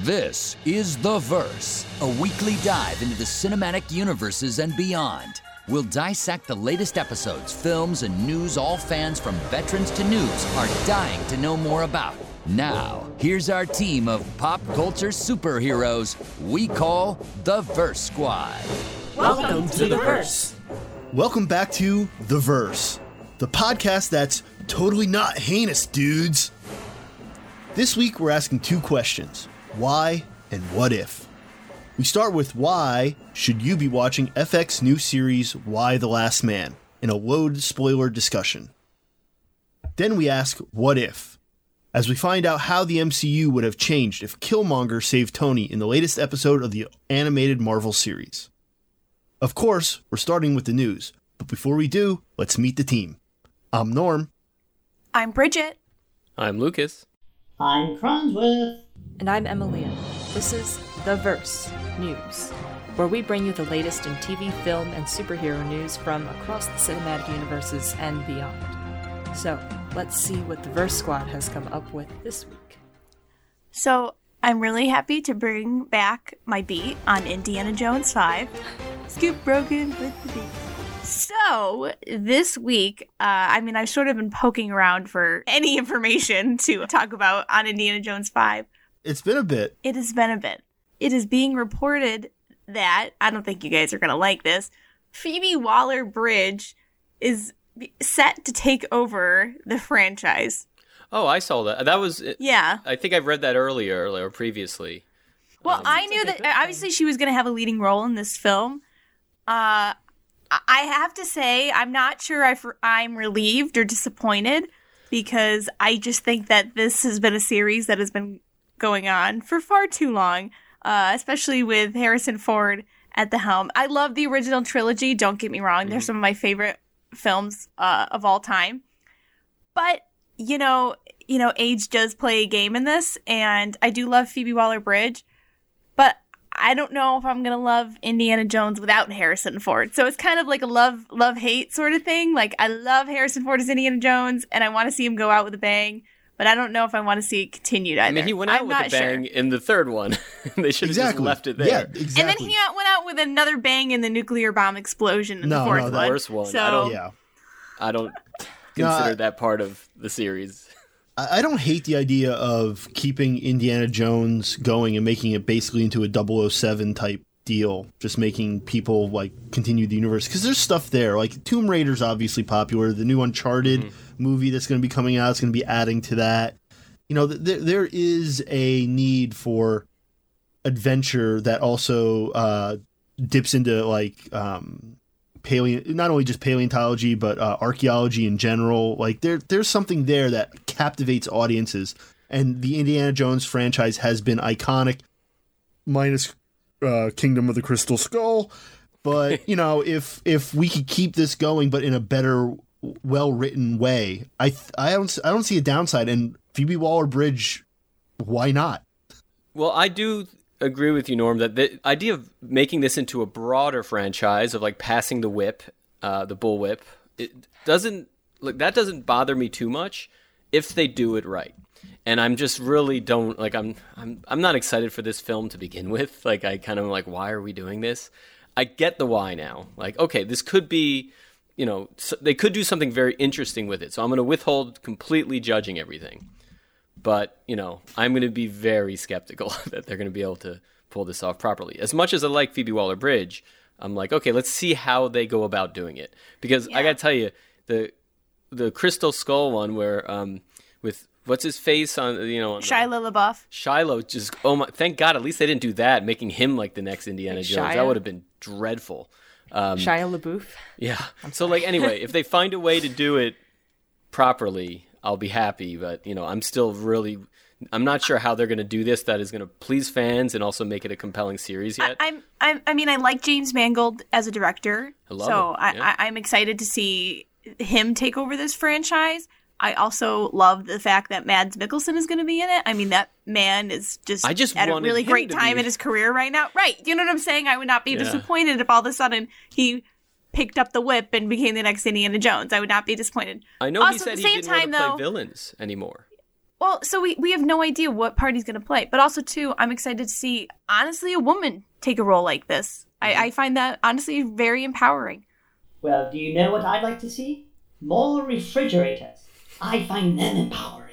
This is The Verse, a weekly dive into the cinematic universes and beyond. We'll dissect the latest episodes, films, and news all fans from veterans to news are dying to know more about. Now, here's our team of pop culture superheroes we call the Verse Squad. Welcome to The Verse. Welcome back to The Verse, the podcast that's totally not heinous, dudes. This week we're asking two questions why and what if? We start with why should you be watching FX new series Y the Last Man in a load spoiler discussion. Then we ask what if as we find out how the MCU would have changed if Killmonger saved Tony in the latest episode of the animated Marvel series. Of course, we're starting with the news, but before we do, let's meet the team. I'm Norm. I'm Bridget. I'm Lucas. I'm Cronsworth. And I'm Emilia. This is The Verse News, where we bring you the latest in TV, film, and superhero news from across the cinematic universes and beyond. So, let's see what the Verse Squad has come up with this week. So, I'm really happy to bring back my beat on Indiana Jones 5. Scoop broken with the beat. So, this week, uh, I mean, I've sort of been poking around for any information to talk about on Indiana Jones 5. It's been a bit. It has been a bit. It is being reported that, I don't think you guys are going to like this, Phoebe Waller Bridge is set to take over the franchise. Oh, I saw that. That was. Yeah. I think I've read that earlier or previously. Well, um, I knew that obviously she was going to have a leading role in this film. Uh, I have to say, I'm not sure I I'm relieved or disappointed because I just think that this has been a series that has been going on for far too long, uh, especially with Harrison Ford at the helm. I love the original trilogy. Don't get me wrong; they're mm-hmm. some of my favorite films uh, of all time. But you know, you know, age does play a game in this, and I do love Phoebe Waller Bridge, but I don't know if I'm gonna love Indiana Jones without Harrison Ford. So it's kind of like a love love hate sort of thing. Like I love Harrison Ford as Indiana Jones, and I want to see him go out with a bang. But I don't know if I want to see it continued either. I mean, he went out I'm with a bang sure. in the third one. they should have exactly. just left it there. Yeah, exactly. And then he went out with another bang in the nuclear bomb explosion in no, the fourth no, the one. worst one. So I don't, yeah. I don't consider no, I, that part of the series. I don't hate the idea of keeping Indiana Jones going and making it basically into a 007 type deal, just making people like continue the universe because there's stuff there. Like Tomb Raider's obviously popular. The new Uncharted mm-hmm. Movie that's going to be coming out is going to be adding to that. You know, th- there is a need for adventure that also uh, dips into like um, paleo not only just paleontology but uh, archaeology in general. Like there there's something there that captivates audiences. And the Indiana Jones franchise has been iconic minus uh, Kingdom of the Crystal Skull. But you know if if we could keep this going but in a better well written way I th- I don't I don't see a downside and Phoebe Waller Bridge why not well I do agree with you, Norm, that the idea of making this into a broader franchise of like passing the whip, uh, the bullwhip, it doesn't look that doesn't bother me too much if they do it right. And I'm just really don't like I'm I'm I'm not excited for this film to begin with. Like I kind of like why are we doing this? I get the why now. Like okay, this could be you know, they could do something very interesting with it. So I'm going to withhold completely judging everything. But, you know, I'm going to be very skeptical that they're going to be able to pull this off properly. As much as I like Phoebe Waller Bridge, I'm like, okay, let's see how they go about doing it. Because yeah. I got to tell you, the the Crystal Skull one where um with what's his face on you know on Shia LaBeouf. Shiloh just oh my thank God at least they didn't do that making him like the next Indiana like Jones. Shia? That would have been dreadful. Um, Shia LaBeouf. Yeah. So like anyway, if they find a way to do it properly, I'll be happy. But you know, I'm still really. I'm not sure how they're going to do this. That is going to please fans and also make it a compelling series yet. I, am I'm, I mean, I like James Mangold as a director, I love so I, yeah. I, I'm excited to see him take over this franchise. I also love the fact that Mads Mikkelsen is going to be in it. I mean, that man is just, I just at a really great time be... in his career right now. Right. You know what I'm saying? I would not be yeah. disappointed if all of a sudden he picked up the whip and became the next Indiana Jones. I would not be disappointed. I know also, he said at the he same didn't time, want to though, play villains anymore. Well, so we, we have no idea what part he's going to play. But also, too, I'm excited to see, honestly, a woman take a role like this. I, mm-hmm. I find that, honestly, very empowering. Well, do you know what I'd like to see? More refrigerators. I find them empowering.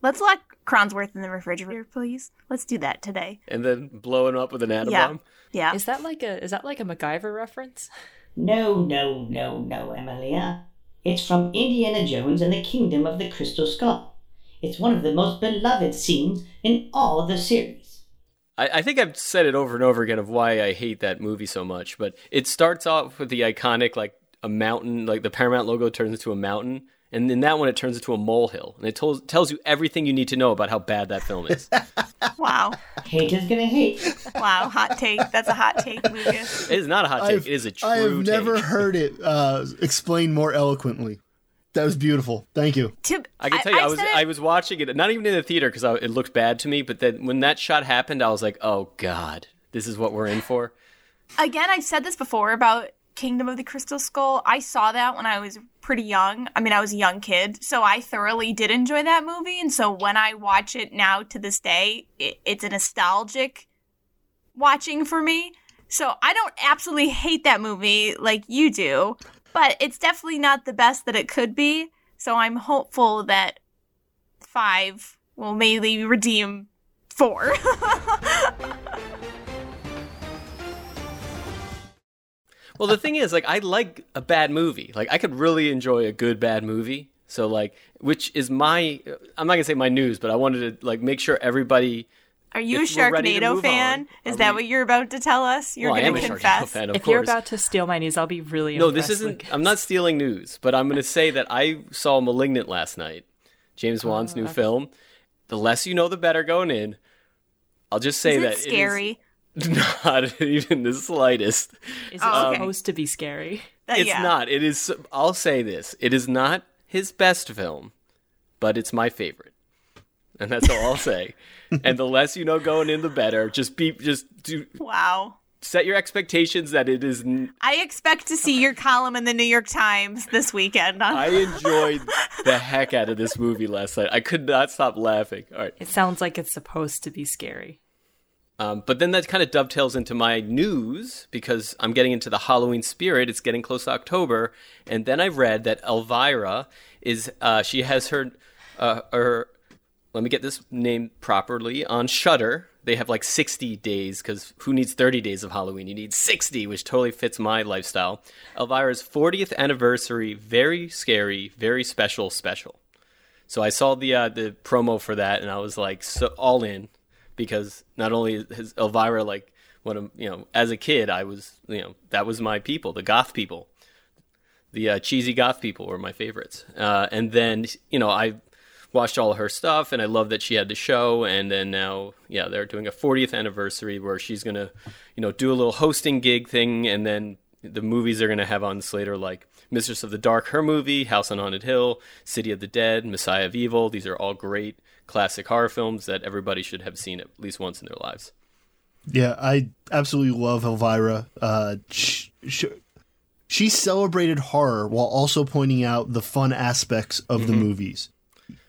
Let's lock Cronsworth in the refrigerator, please. Let's do that today. And then blow him up with an atom Yeah. bomb. Yeah. Is that like a is that like a MacGyver reference? No, no, no, no, Emilia. It's from Indiana Jones and the Kingdom of the Crystal Skull. It's one of the most beloved scenes in all of the series. I, I think I've said it over and over again of why I hate that movie so much, but it starts off with the iconic like a mountain, like the Paramount logo turns into a mountain, and in that one it turns into a molehill, and it tells tells you everything you need to know about how bad that film is. Wow. Haters gonna hate. Wow. Hot take. That's a hot take, Lucas. it is not a hot take; I've- it is a true I have never take. heard it uh, explained more eloquently. That was beautiful. Thank you. To, I can tell you, I, I've was it- I was watching it, not even in the theater because it looked bad to me. But then when that shot happened, I was like, "Oh God, this is what we're in for." again, I've said this before about Kingdom of the Crystal Skull. I saw that when I was pretty young. I mean, I was a young kid, so I thoroughly did enjoy that movie. And so when I watch it now to this day, it, it's a nostalgic watching for me. So I don't absolutely hate that movie like you do, but it's definitely not the best that it could be. So I'm hopeful that five will maybe redeem four. Well, the thing is, like, I like a bad movie. Like, I could really enjoy a good bad movie. So, like, which is my, I'm not gonna say my news, but I wanted to like make sure everybody. Are you a we're Sharknado fan? on, Is that we- what you're about to tell us? You're well, going a to Sharknado confess? fan, of if course. you're about to steal my news, I'll be really no, this isn't. Lucas. I'm not stealing news, but I'm gonna say that I saw *Malignant* last night, James Wan's Oh, new film. The less you know, the better. Going in, I'll just say Is that scary? it is not even the slightest. Is it okay. supposed to be scary? It's yeah. not. It is. I'll say this. It is not his best film, but it's my favorite, and that's all I'll say. and the less you know going in, the better. Just be. Just do. Wow. Set your expectations that it is. n- I expect to see your column in the New York Times this weekend. On- I enjoyed the heck out of this movie last night. I could not stop laughing. All right. It sounds like it's supposed to be scary. Um, but then that kind of dovetails into my news because I'm getting into the Halloween spirit. It's getting close to October, and then I read that Elvira is uh, she has her uh, her let me get this name properly on Shudder. They have like 60 days because who needs 30 days of Halloween? You need 60, which totally fits my lifestyle. Elvira's 40th anniversary, very scary, very special, special. So I saw the uh, the promo for that, and I was like so all in because not only is Elvira like one of you know as a kid I was you know that was my people, the goth people, the uh, cheesy goth people were my favorites, uh, and then you know I watched all her stuff and I love that she had the show, and then now yeah they're doing a 40th anniversary where she's gonna you know do a little hosting gig thing, and then the movies they're gonna have on Shudder like Mistress of the Dark, her movie, House on Haunted Hill, City of the Dead, Messiah of Evil. These are all great classic horror films that everybody should have seen at least once in their lives. Yeah, I absolutely love Elvira. Uh, sh- sh- she celebrated horror while also pointing out the fun aspects of the movies.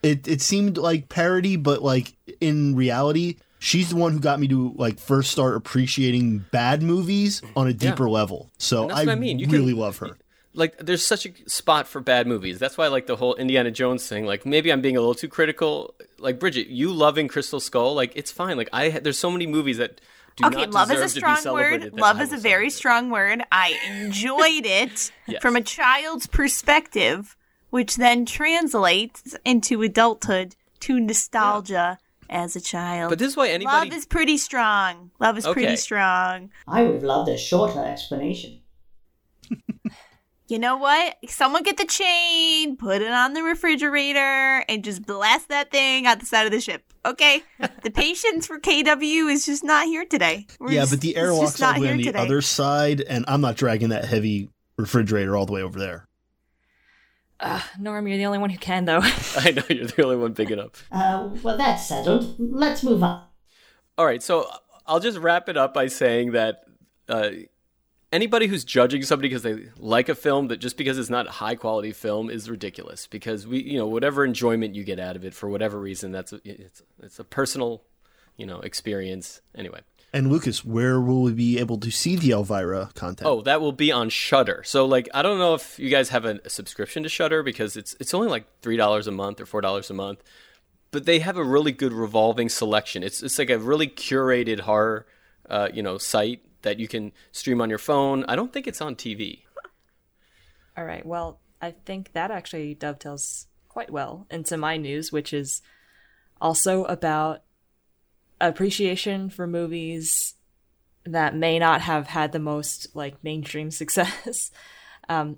It it seemed like parody, but like in reality, she's the one who got me to like first start appreciating bad movies on a deeper level. So that's I, what I mean. You really can- love her. Like, there's such a spot for bad movies. That's why I like the whole Indiana Jones thing. Like, maybe I'm being a little too critical. Like, Bridget, you loving Crystal Skull, like, it's fine. Like, I there's so many movies that do okay, not love deserve is a strong word. Love I is a very strong word. I enjoyed it Yes. from a child's perspective, which then translates into adulthood to nostalgia as a child. But this is why anybody. Love is pretty strong. Love is Okay. pretty strong. I would have loved a shorter explanation. You know what? Someone get the chain, put it on the refrigerator, and just blast that thing out the side of the ship. Okay? the patience for KW is just not here today. We're yeah, just- but the it's airlock's just all the way on the today. other side, and I'm not dragging that heavy refrigerator all the way over there. Uh, Norm, you're the only one who can, though. I know you're the only one big enough. Uh, well, that's settled. Let's move on. All right, so I'll just wrap it up by saying that uh, anybody who's judging somebody because they like a film that just because it's not a high quality film is ridiculous. Because we, you know, whatever enjoyment you get out of it for whatever reason, that's a, it's it's a personal, you know, experience. Anyway. And Lucas, where will we be able to see the Elvira content? Oh, that will be on Shudder. So like I don't know if you guys have a, a subscription to Shudder because it's it's only like three dollars a month or four dollars a month. But they have a really good revolving selection. It's it's like a really curated horror uh, you know, site that you can stream on your phone. I don't think it's on TV. All right. Well, I think that actually dovetails quite well into my news, which is also about appreciation for movies that may not have had the most like mainstream success. um,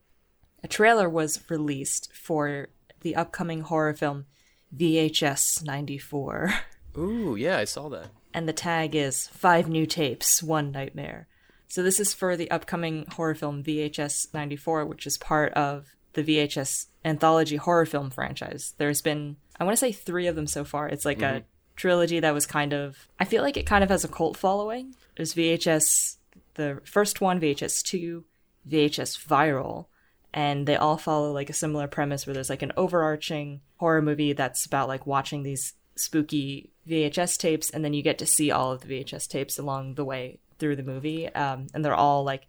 a trailer was released for the upcoming horror film VHS 94. Ooh, yeah, I saw that. And the tag is Five New Tapes, One Nightmare. So this is for the upcoming horror film VHS 94, which is part of the VHS anthology horror film franchise. There's been, I want to say three of them so far. It's like mm-hmm. a trilogy that was kind of I feel like it kind of has a cult following. There's VHS the first one, VHS two, VHS viral, and they all follow like a similar premise where there's like an overarching horror movie that's about like watching these spooky VHS tapes and then you get to see all of the VHS tapes along the way through the movie. Um, and they're all like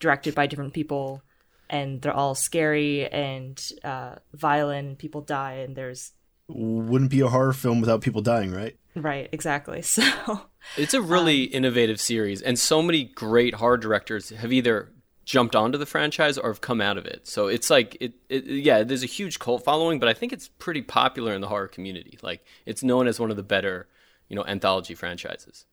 directed by different people and they're all scary and uh, violent and people die and there's wouldn't be a horror film without people dying, right? Right, exactly. So it's a really um, innovative series, and so many great horror directors have either jumped onto the franchise or have come out of it. So it's like it, it, yeah, there's a huge cult following, but I think it's pretty popular in the horror community. Like it's known as one of the better, you know, anthology franchises.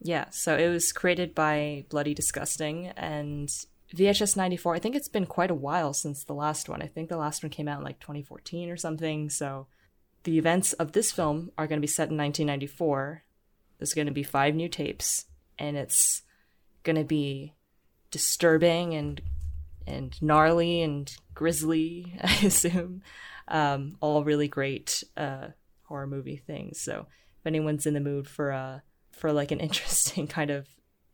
Yeah, so it was created by Bloody Disgusting and VHS 94. I think it's been quite a while since the last one. I think the last one came out in like 2014 or something. So the events of this film are going to be set in 1994. There's going to be five new tapes, and it's going to be disturbing and and gnarly and grisly, I assume. Um, all really great uh, horror movie things. So if anyone's in the mood for a for like an interesting kind of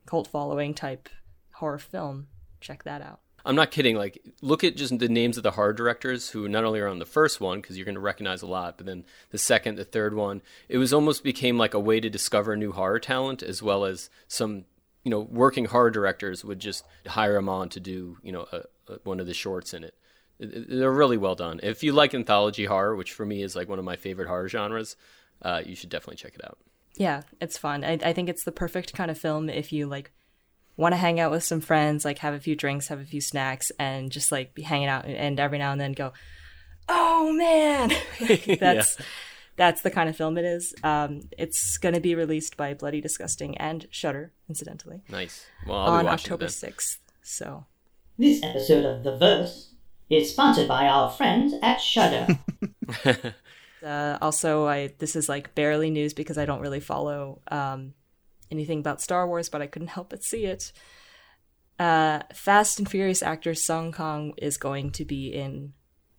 cult following type horror film, check that out. I'm not kidding. Like, look at just the names of the horror directors who not only are on the first one because you're going to recognize a lot, but then the second, the third one. It was almost became like a way to discover new horror talent, as well as some, you know, working horror directors would just hire them on to do, you know, a, a, one of the shorts in it. They're really well done. If you like anthology horror, which for me is like one of my favorite horror genres, uh, you should definitely check it out. Yeah, it's fun. I, I think it's the perfect kind of film if you like want to hang out with some friends, like have a few drinks, have a few snacks, and just like be hanging out, and every now and then go, "Oh man!" that's yeah. That's the kind of film it is. Um, it's going to be released by Bloody Disgusting and Shudder, incidentally. Nice. Well, on October sixth. So this episode of The Verse is sponsored by our friends at Shudder. uh, also, I this is like barely news because I don't really follow um, anything about Star Wars, but I couldn't help but see it. Uh, Fast and Furious actor Sung Kang is going to be in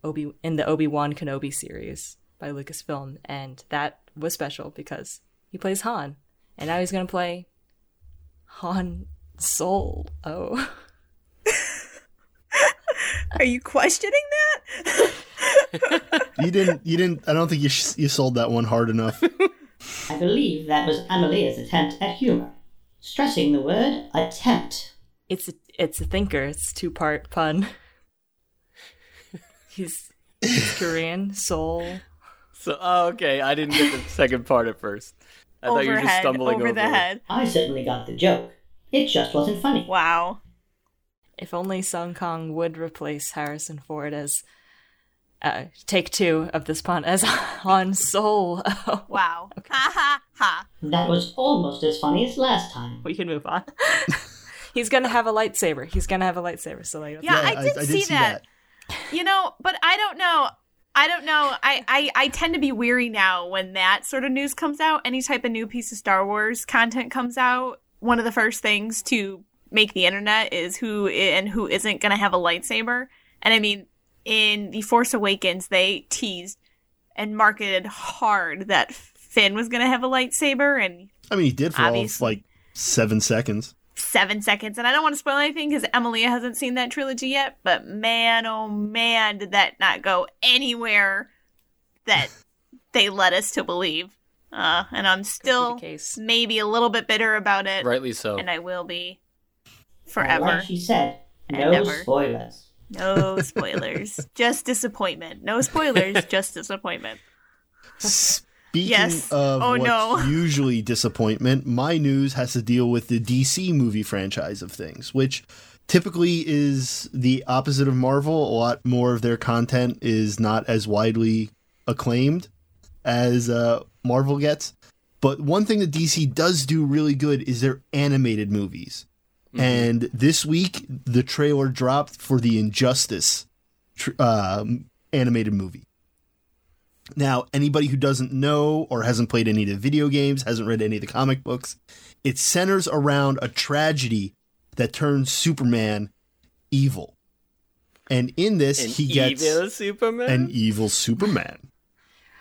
Obi in the Obi Wan Kenobi series by Lucasfilm, and that was special because he plays Han, and now he's gonna play Han Solo. Oh. Are you questioning that? you didn't. You didn't. I don't think you sh- you sold that one hard enough. I believe that was Emilia's attempt at humor, stressing the word attempt. It's a, it's a thinker. It's two part pun. he's, he's Korean, soul. So, oh, okay. I didn't get the second part at first. I Overhead, thought you were just stumbling over, over the head. I certainly got the joke. It just wasn't funny. Wow. If only Sung Kang would replace Harrison Ford as uh, take two of this pun as on Soul. Oh, wow. Okay. Ha ha ha. That was almost as funny as last time. We can move on. He's gonna have a lightsaber. He's gonna have a lightsaber. So like, yeah, yeah I, did I, I, see, did see that. that. You know, but I don't know. I don't know. I, I, I tend to be weary now when that sort of news comes out. Any type of new piece of Star Wars content comes out, one of the first things to make the internet is who and who isn't going to have a lightsaber. And I mean, in The Force Awakens, they teased and marketed hard that Finn was going to have a lightsaber, and I mean, he did for all like seven seconds. Seven seconds, and I don't want to spoil anything because Emilia hasn't seen that trilogy yet. But man, oh man, did that not go anywhere that they led us to believe. Uh, and I'm still case. maybe a little bit bitter about it, Rightly so. and I will be forever. Like she said, And no never. spoilers. No spoilers, just disappointment. No spoilers, just disappointment. Speaking Yes. of Oh, what's no. usually disappointment, my news has to deal with the DC movie franchise of things, which typically is the opposite of Marvel. A lot more of their content is not as widely acclaimed as uh, Marvel gets. But one thing that DC does do really good is their animated movies. And this week, the trailer dropped for the Injustice tr- um animated movie. Now, anybody who doesn't know or hasn't played any of the video games, hasn't read any of the comic books, it centers around a tragedy that turns Superman evil. And in this, An he gets evil Superman. an evil Superman.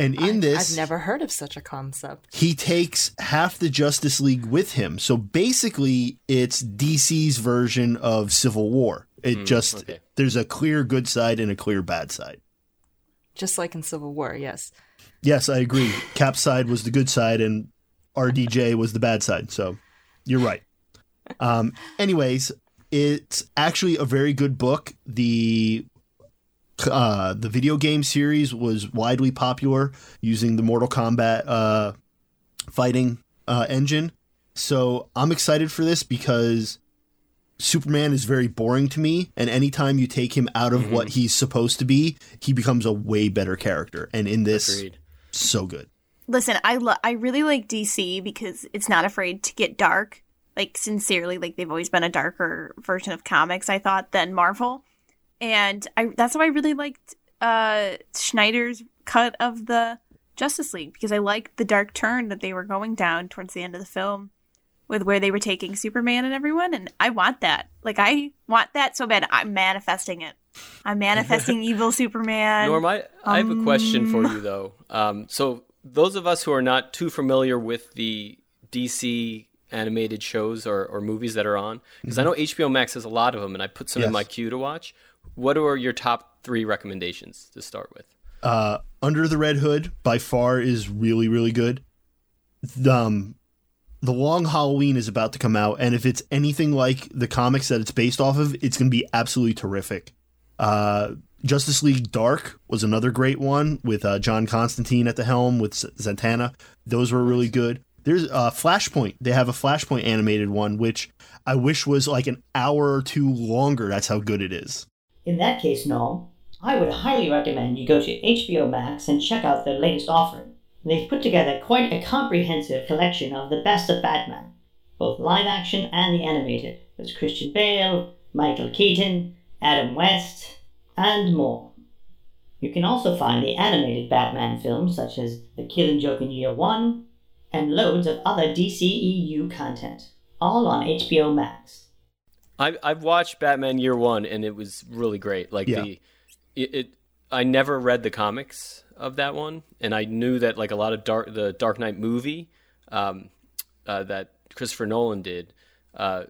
And in I- this, I've never heard of such a concept. he takes half the Justice League with him. So basically, it's DC's version of Civil War. It hmm, just okay. there's a clear good side and a clear bad side. Just like in Civil War, yes. Yes, I agree. Cap's side was the good side, and RDJ was the bad side. So you're right. Um, anyways, it's actually a very good book. The uh, the video game series was widely popular using the Mortal Kombat uh, fighting uh, engine. So I'm excited for this because Superman is very boring to me, and anytime you take him out of what he's supposed to be, he becomes a way better character. And in this, Agreed. so good. Listen, I lo- I really like DC because it's not afraid to get dark. Like sincerely, like they've always been a darker version of comics. I thought than Marvel, and I that's why I really liked uh Snyder's cut of the Justice League because I liked the dark turn that they were going down towards the end of the film with where they were taking Superman and everyone, and I want that. Like I want that so bad. I'm manifesting it. I'm manifesting evil Superman. Norm, I, I have a question for Um, you though. Um, so those of us who are not too familiar with the DC animated shows or, or movies that are on, because I know HBO Max has a lot of them, and I put some in my queue to watch. What are your top three recommendations to start with? Uh, Under the Red Hood by far is really really good. Um, the Long Halloween is about to come out, and if it's anything like the comics that it's based off of, it's going to be absolutely terrific. Uh, Justice League Dark was another great one with uh, John Constantine at the helm with Zatanna. Those were really good. There's uh, Flashpoint. They have a Flashpoint animated one, which I wish was like an hour or two longer. That's how good it is. In that case, Noel, I would highly recommend you go to HBO Max and check out their latest offering. They've put together quite a comprehensive collection of the best of Batman, both live action and the animated. with Christian Bale, Michael Keaton, Adam West, and more. You can also find the animated Batman films such as The Killing Joke in Year One, and loads of other DCEU content, all on HBO Max. I I've watched Batman Year One, and it was really great. Like Yeah. the it, it, I never read the comics of that one, and I knew that like a lot of dark the Dark Knight movie, um, uh, that Christopher Nolan did. Uh,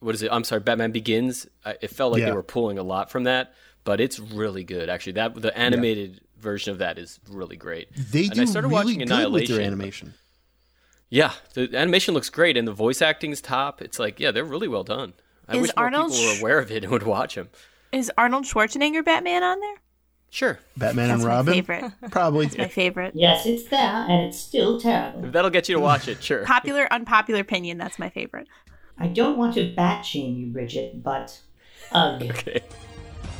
what is it? I'm sorry, Batman Begins. I, it felt like Yeah. they were pulling a lot from that, but it's really good actually. That the animated version of that is really great. They and do I started really watching good with their animation. Yeah, the animation looks great, and the voice acting's top. It's like, yeah, they're really well done. I Is wish more Arnold people were aware of it and would watch them. Is Arnold Schwarzenegger Batman on there? Sure, Batman That's and my Robin. favorite. Probably. My favorite. Yes, it's there, and it's still terrible. if that'll get you to watch it. Sure. Popular, unpopular opinion. That's my favorite. I don't want to bat shame you, Bridget, but ugh. Okay.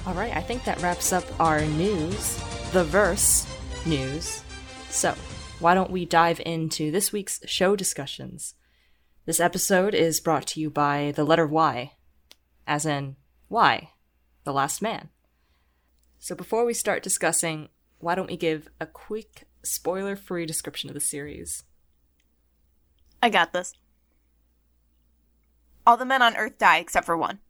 All right, I think that wraps up our news, the verse news. So, why don't we dive into this week's show discussions? This episode is brought to you by the letter Y, as in Y, the last man. So, before we start discussing, why don't we give a quick spoiler free description of the series? I got this. All the men on Earth die except for one.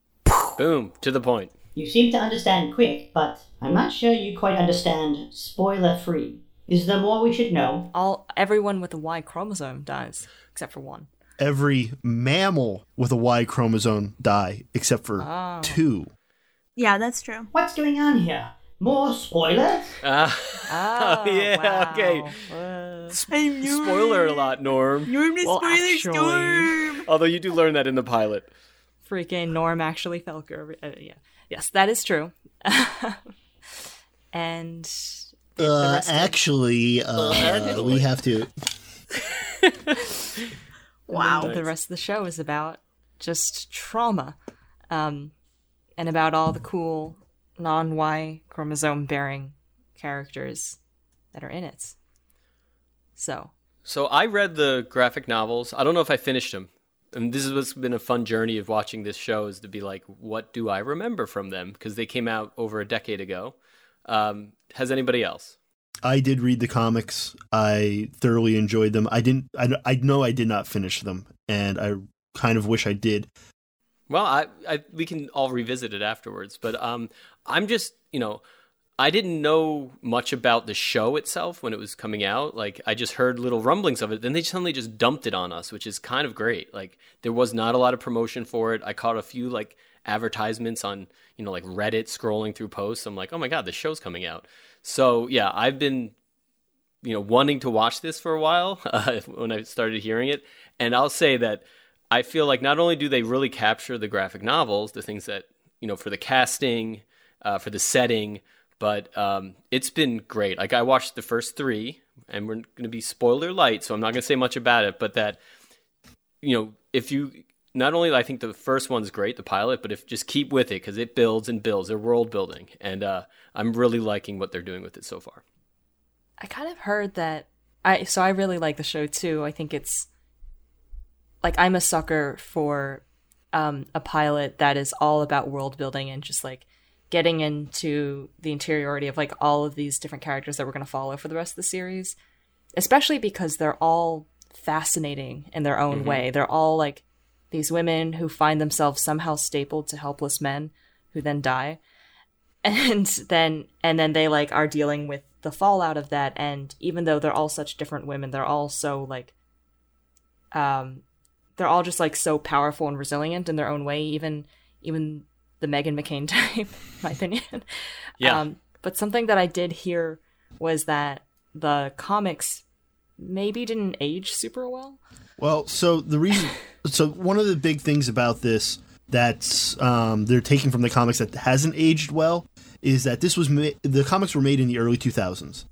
Boom. To the point. You seem to understand quick, but I'm not sure you quite understand spoiler free. Is there more we should know? All everyone with a Y chromosome dies, except for one. every mammal with a Y chromosome die except for Oh. two. Yeah, that's true. What's going on here? More spoilers? Ah, Oh, yeah, wow. okay. Uh, spoiler a lot, Norm. You're in the Well, spoiler actually- storm. Although you do learn that in the pilot. freaking Norm actually Felker. Uh, yeah. Yes, that is true. and Uh, actually, uh, we have to. Wow. the rest of the show is about just trauma um, and about all the cool non Y chromosome bearing characters that are in it. So, So I read the graphic novels. I don't know if I finished them. And this is what's been a fun journey of watching this show is to be like, what do I remember from them? Because they came out over a decade ago. Um, has anybody else? I did read the comics. I thoroughly enjoyed them. I didn't. I, I know I did not finish them, and I kind of wish I did. Well, I, I we can all revisit it afterwards, but um, I'm just you know, I didn't know much about the show itself when it was coming out. Like I just heard little rumblings of it. Then they suddenly just dumped it on us, which is kind of great. Like there was not a lot of promotion for it. I caught a few like advertisements on you know like Reddit scrolling through posts. I'm like, oh my god, the show's coming out. So yeah, I've been you know wanting to watch this for a while uh, when I started hearing it, and I'll say that I feel like not only do they really capture the graphic novels, the things that you know for the casting, uh, for the setting, but um, it's been great. Like I watched the first three, and we're going to be spoiler light, so I'm not going to say much about it. But that you know, if you not only I think the first one's great, the pilot, but if just keep with it because it builds and builds. They're world building, and uh, I'm really liking what they're doing with it so far. I kind of heard that I so I really like the show too. I think it's like I'm a sucker for um, a pilot that is all about world building and just like getting into the interiority of like all of these different characters that we're going to follow for the rest of the series, especially because they're all fascinating in their own way. They're all like these women who find themselves somehow stapled to helpless men who then die. And then and then they like are dealing with the fallout of that. And even though they're all such different women they're all so like um they're all just like so powerful and resilient in their own way. Even even the Meghan McCain type in my opinion Yeah. um but something that I did hear was that the comics maybe didn't age super well Well, so the reason, so one of the big things about this that's um, they're taking from the comics that hasn't aged well is that this was ma- the comics were made in the early 2000s.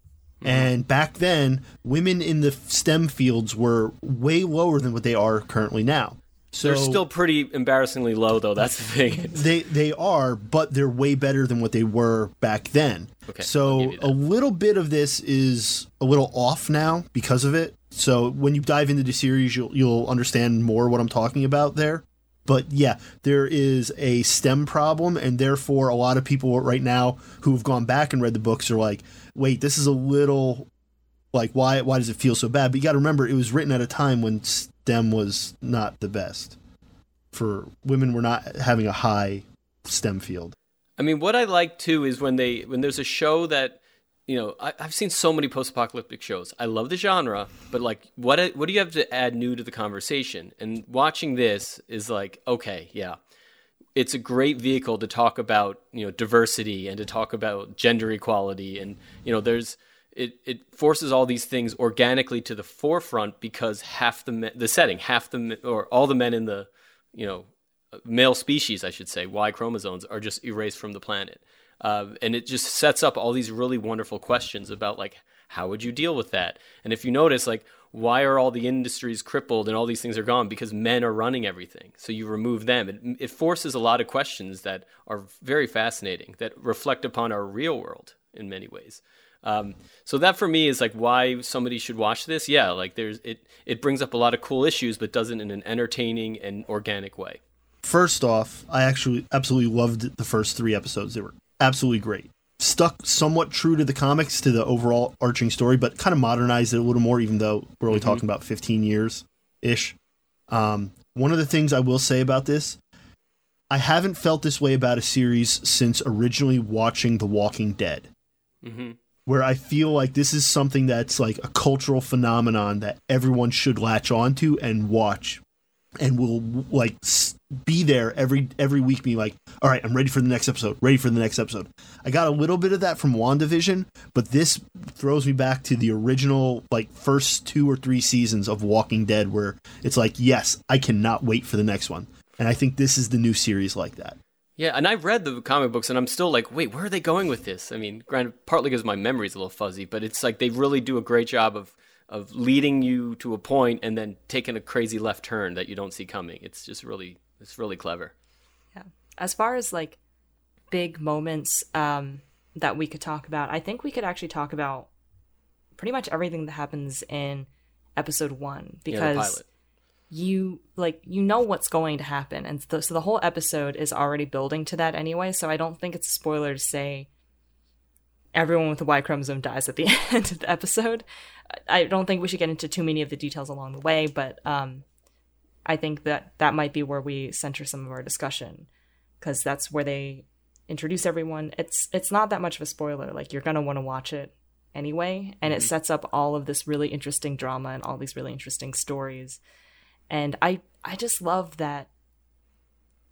And back then, women in the STEM fields were way lower than what they are currently now. So They're still pretty embarrassingly low, though. That's the thing. they they are, but they're way better than what they were back then. Okay, so give you that. a little bit of this is a little off now because of it. So when you dive into the series, you'll you'll understand more what I'm talking about there. But yeah, there is a STEM problem, and therefore a lot of people right now who have gone back and read the books are like, "Wait, this is a little like why why does it feel so bad?" But you got to remember, it was written at a time when STEM was not the best for women. Were not having a high STEM field. I mean, what I like too is when they when there's a show that you know I, I've seen so many post-apocalyptic shows. I love the genre, but like, what what do you have to add new to the conversation? And watching this is like, okay, yeah, it's a great vehicle to talk about you know diversity and to talk about gender equality, and you know there's it it forces all these things organically to the forefront because half the men, the setting, half the or all the men in the you know male species, I should say, Y chromosomes are just erased from the planet. Uh, and it just sets up all these really wonderful questions about like how would you deal with that? And if you notice, like why are all the industries crippled and all these things are gone? Because men are running everything. So you remove them. It, it forces a lot of questions that are very fascinating that reflect upon our real world in many ways. Um, so that for me is like why somebody should watch this. Yeah, like there's it. It brings up a lot of cool issues, but does it in an entertaining and organic way. First off, I actually absolutely loved the first three episodes. They were absolutely great. Stuck somewhat true to the comics, to the overall arching story, but kind of modernized it a little more, even though we're only talking about 15 years ish. Um, one of the things I will say about this, I haven't felt this way about a series since originally watching The Walking Dead, hmm where I feel like this is something that's like a cultural phenomenon that everyone should latch onto and watch and will like be there every every week being like all right i'm ready for the next episode ready for the next episode. I got a little bit of that from wandavision but this throws me back to the original like first two or three seasons of walking dead where it's like yes i cannot wait for the next one. And i think this is the new series like that Yeah, and I've read the comic books, and I'm still like, wait, where are they going with this? I mean, granted, partly because my memory's a little fuzzy, but it's like they really do a great job of of leading you to a point and then taking a crazy left turn that you don't see coming. It's just really, it's really clever. Yeah. As far as like big moments um, that we could talk about, I think we could actually talk about pretty much everything that happens in episode one Yeah, the because pilot. You like you know what's going to happen, and th- so the whole episode is already building to that anyway. So I don't think it's a spoiler to say everyone with the Y chromosome dies at the end of the episode. I don't think we should get into too many of the details along the way, but um, I think that that might be where we center some of our discussion because that's where they introduce everyone. It's it's not that much of a spoiler. Like you're gonna want to watch it anyway, and it sets up all of this really interesting drama and all these really interesting stories. And I I just love that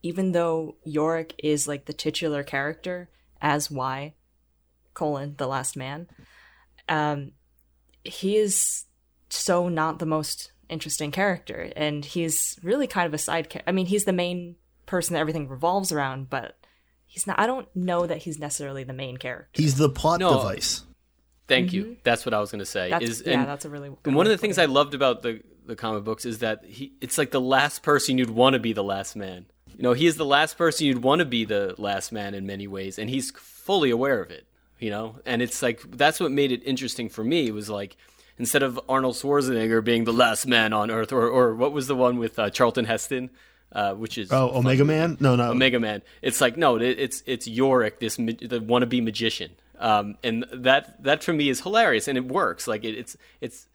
even though Yorick is like the titular character as Y colon the last man, um, he is so not the most interesting character, and he's really kind of a side. Ca- I mean, he's the main person that everything revolves around, but he's not. I don't know that he's necessarily the main character. he's the plot No. device Thank you. That's what I was going to say. Mm-hmm. That's is, yeah, and- that's a really. good And one of the to things I loved about the the comic books is that he it's like the last person you'd want to be the last man. You know, he is the last person you'd want to be the last man in many ways, and he's fully aware of it. You know, and it's like that's what made it interesting for me. Was like instead of Arnold Schwarzenegger being the last man on Earth, or or what was the one with uh, Charlton Heston, uh, which is oh omega man no no Omega Man. It's like no, it, it's it's Yorick, this ma- the wannabe magician, um, and that that for me is hilarious, and it works. Like it, it's it's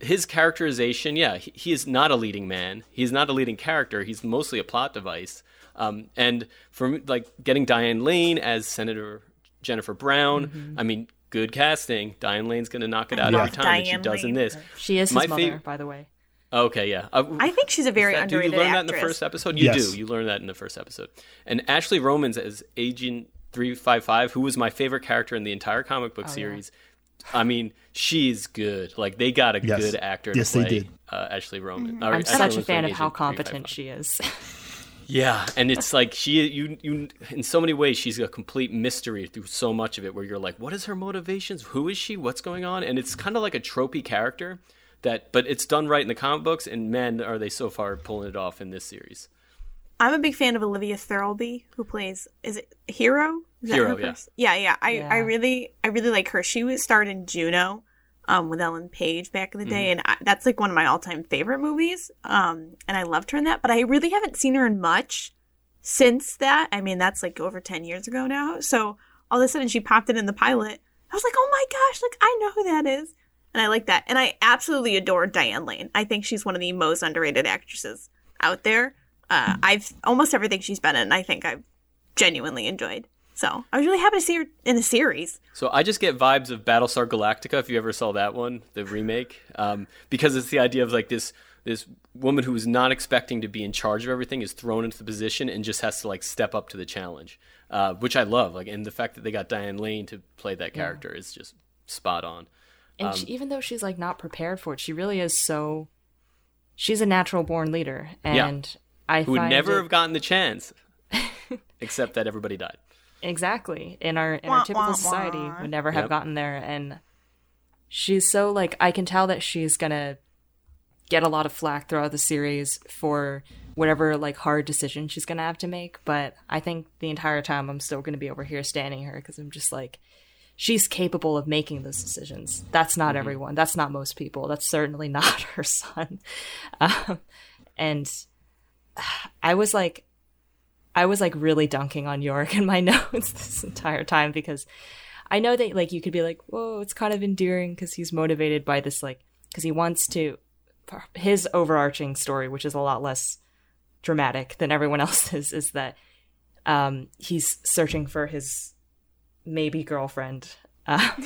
his characterization. Yeah, he, he is not a leading man. He's not a leading character. He's mostly a plot device. Um, and for like getting Diane Lane as Senator Jennifer Brown, I mean, good casting. Diane Lane's gonna knock it out love every time that she Diane does in this. She is his my mother, fav- by the way. Okay, yeah. Uh, I think she's a very that- do you underrated learn that in the first episode? You Yes. do. You learn that in the first episode. And Ashley Romans as Agent 355, who was my favorite character in the entire comic Oh, book series. I mean, she's good. Like they got a Yes. good actor to Yes, they play did. uh, Ashley Roman. or I'm Ashley such a fan of how competent she is. Yeah, and it's like she you you in so many ways she's a complete mystery through so much of it where you're like what is her motivations? Who is she? What's going on? And it's kind of like a tropey character that but it's done right in the comic books and man are they so far pulling it off in this series. I'm a big fan of Olivia Thirlby, who plays is it Hero? Is Hero, her yeah. yeah, yeah. I, Yeah. I really I really like her. She was starred in Juno, um, with Ellen Page back in the day, Mm-hmm. and I, that's like one of my all time favorite movies. Um, and I loved her in that, but I really haven't seen her in much since that. I mean, that's like over ten years ago now. So all of a sudden she popped in in the pilot. I was like, oh my gosh, like I know who that is. And I like that. And I absolutely adore Diane Lane. I think she's one of the most underrated actresses out there. Uh, I've almost everything she's been in, I think I've genuinely enjoyed. So I was really happy to see her in a series. So I just get vibes of Battlestar Galactica if you ever saw that one, the remake, um, because it's the idea of like this this woman who is not expecting to be in charge of everything is thrown into the position and just has to like step up to the challenge, uh, which I love. Like, and the fact that they got Diane Lane to play that character is just spot on. And Um, she, even though she's like not prepared for it, she really is so. She's a natural born leader, and I Who would never it- have gotten the chance, except that everybody died. exactly in our in Wah, our typical wah, society wah. would never have Yep. gotten there, and she's so like I can tell that she's gonna get a lot of flack throughout the series for whatever like hard decision she's gonna have to make. But I think the entire time I'm still gonna be over here standing her because I'm just like. She's capable of making those decisions. That's not everyone. That's not most people. That's certainly not her son. Um, and I was like, I was like really dunking on Yorick in my notes this entire time because I know that like you could be like, whoa, it's kind of endearing because he's motivated by this like because he wants to his overarching story, which is a lot less dramatic than everyone else's, is that um, he's searching for his maybe girlfriend. Uh,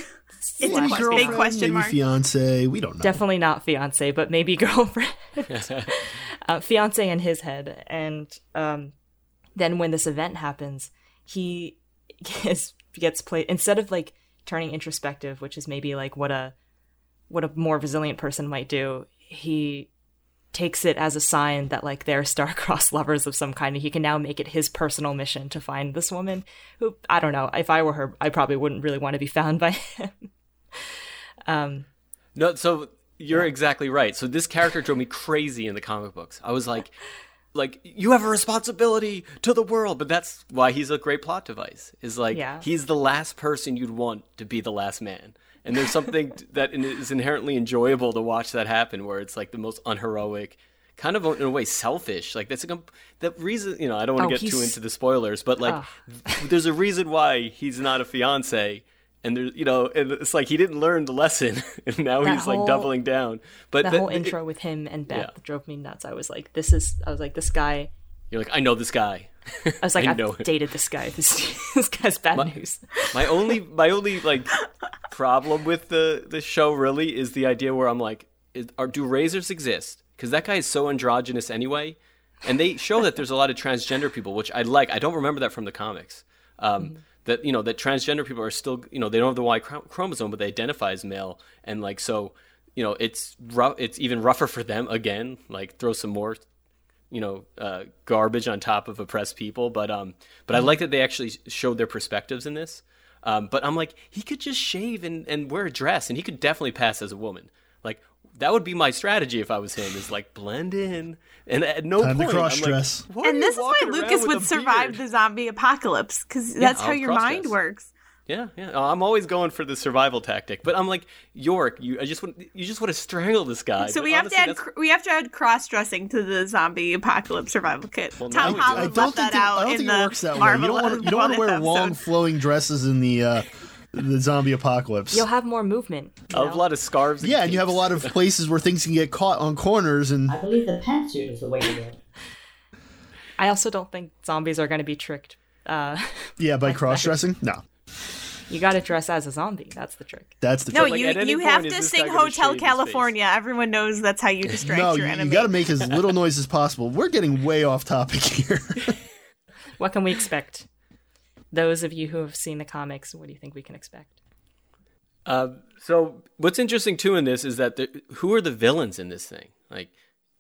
It's a slash big fiance. question maybe fiance we don't know Definitely not fiance, but maybe girlfriend. Uh, fiance in his head, and um, then when this event happens, he gets gets played instead of like turning introspective, which is maybe like what a what a more resilient person might do. He takes it as a sign that like they're star-crossed lovers of some kind and he can now make it his personal mission to find this woman who i don't know if i were her i probably wouldn't really want to be found by him um No, so you're exactly right. So this character drove me crazy in the comic books. I was like, like you have a responsibility to the world, but that's why he's a great plot device. Is like Yeah. he's the last person you'd want to be the last man. And there's something that is inherently enjoyable to watch that happen, where it's like the most unheroic, kind of in a way selfish. Like that's a comp- that reason. You know, I don't want Oh, to get too into the spoilers, but like there's a reason why he's not a fiance. And there's, you know, and it's like he didn't learn the lesson, and now That he's like doubling down. But the that- whole it- intro with him and beth Yeah. drove me nuts i was like this is i was like this guy You're like, I know this guy. i was like I know dated this guy this, this guy's bad news My only, my only like problem with the the show really is the idea where I'm like, is, are do razors exist? Because that guy is so androgynous anyway, and they show that there's a lot of transgender people, which I like. I don't remember that from the comics. Um, That you know that transgender people are still, you know, they don't have the Y chromosome, but they identify as male, and like so, you know, it's rough. It's even rougher for them again. Like throw some more you know uh, garbage on top of oppressed people but um but i like that they actually showed their perspectives in this um but i'm like he could just shave and, and wear a dress and he could definitely pass as a woman like that would be my strategy if i was him is like blend in and at no Time point cross-dress. "Why are and this is why Lucas would survive beard?" the zombie apocalypse because that's how I'll your mind works. Yeah, yeah. Oh, I'm always going for the survival tactic, but I'm like Yorick. You, I just want you just want to strangle this guy. So but we have honestly, to add cr- we have to add cross dressing to the zombie apocalypse survival kit. Well, Tom. Holland I left don't that think it, out I don't in think the it works that way. Marvel You don't want to, you don't want to wear If long flowing dresses in the uh, the zombie apocalypse. you'll have more movement you a lot of scarves. yeah, and you have a lot of places where things can get caught on corners, and I believe the pantsuit is the way to go. i also don't think zombies are going to be tricked uh yeah, by cross dressing. No, you gotta dress as a zombie that's the trick that's the No, trick. Like, you at any you point, have to sing Hotel shave his face? California. Everyone knows that's how you distract No, your you, enemy. you got to make as little noise as possible. We're getting way off topic here. what can we expect those of you who have seen the comics what do you think we can expect Uh, so what's interesting too in this is that the, who are the villains in this thing? Like,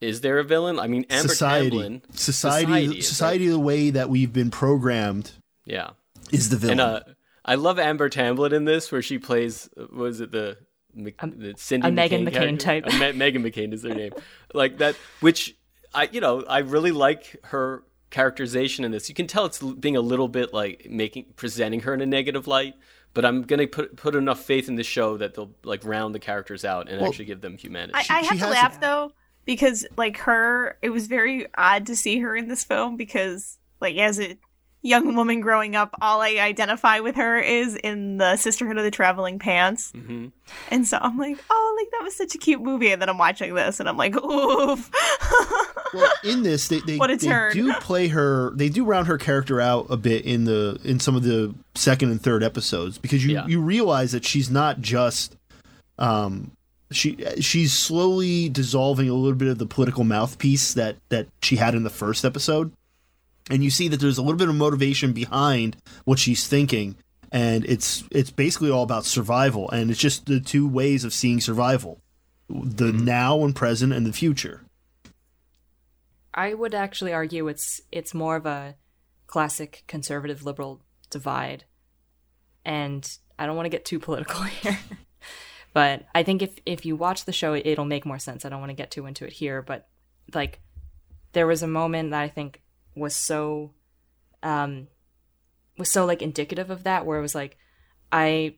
is there a villain? I mean, Amber society, Tamblyn. society, is society, the way that we've been programmed yeah, is the villain. and uh, I love Amber Tamblyn in this, where she plays. uh, Was it the Mc- the Cindy a Meghan McCain character? type. Uh, Me- Meghan McCain is their name, like that. Which I, you know, I really like her characterization in this. You can tell it's being a little bit like making presenting her in a negative light. But I'm gonna put put enough faith in the show that they'll like round the characters out and actually give them humanity. I, I she have to has- laugh though because like her, it was very odd to see her in this film because like as a young woman growing up, all I identify with her is in the Sisterhood of the Traveling Pants, hmm and so I'm like, oh, like that was such a cute movie, and then I'm watching this and I'm like, oof. well, in this, they they, What a they turn. do play her. They do round her character out a bit in the in some of the second and third episodes because you Yeah. you realize that she's not just um she she's slowly dissolving a little bit of the political mouthpiece that that she had in the first episode and you see that there's a little bit of motivation behind what she's thinking and it's it's basically all about survival and it's just the two ways of seeing survival the now and present and the future I would actually argue it's it's more of a classic conservative liberal divide. And I don't want to get too political here. but I think if if you watch the show it'll make more sense. I don't want to get too into it here, but like there was a moment that I think was so um was so like indicative of that where it was like I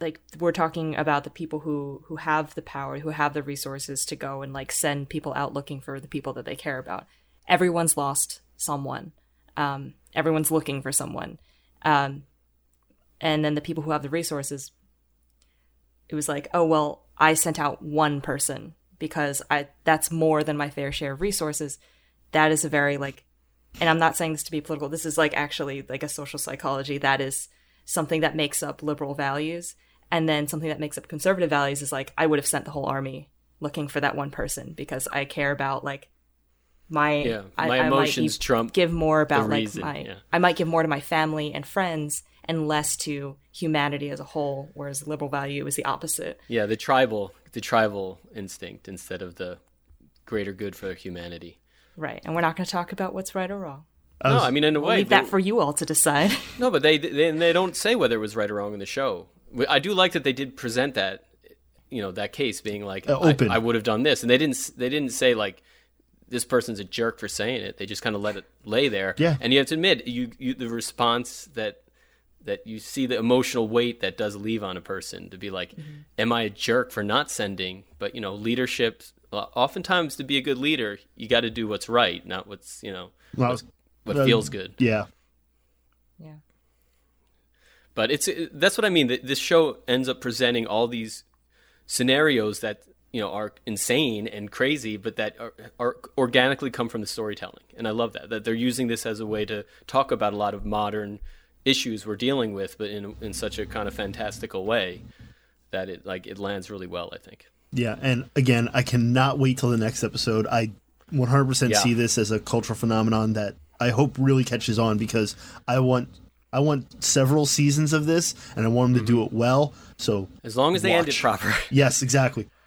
like we're talking about the people who who have the power who have the resources to go and like send people out looking for the people that they care about. Everyone's lost someone. Um everyone's looking for someone. Um and then the people who have the resources it was like oh well i sent out one person because i that's more than my fair share of resources. That is a very like and i'm not saying this to be political. This is like actually like a social psychology that is something that makes up liberal values and then something that makes up conservative values is like i would have sent the whole army looking for that one person because i care about like my Yeah, I- my I, might emotions be- trump give more about like reason, my yeah. I might give more to my family and friends and less to humanity as a whole, whereas liberal value is the opposite. Yeah, the tribal, the tribal instinct instead of the greater good for humanity. Right. And we're not going to talk about what's right or wrong. no, I mean in a We'll way, leave that for you all to decide. No, but they they they don't say whether it was right or wrong in the show. I do like that they did present that, you know, that case being like Uh, open. I, I would have done this, and they didn't. They didn't say like this person's a jerk for saying it. They just kind of let it lay there. Yeah. And you have to admit, you, you the response that that you see the emotional weight that does leave on a person to be like, Mm-hmm. am I a jerk for not sending? But you know, leadership. uh, Oftentimes, to be a good leader, you got to do what's right, not what's you know Well, what's, what uh, feels good. Yeah. But it's it, that's what I mean. This show ends up presenting all these scenarios that you know are insane and crazy, but that are, are organically come from the storytelling, and I love that that they're using this as a way to talk about a lot of modern issues we're dealing with, but in in such a kind of fantastical way that it like it lands really well. I think. Yeah, and again, I cannot wait till the next episode. I 100% Yeah. see this as a cultural phenomenon that I hope really catches on because I want I want several seasons of this and I want them to do mm-hmm. it well. So As long as they end it Watch. proper. yes, exactly.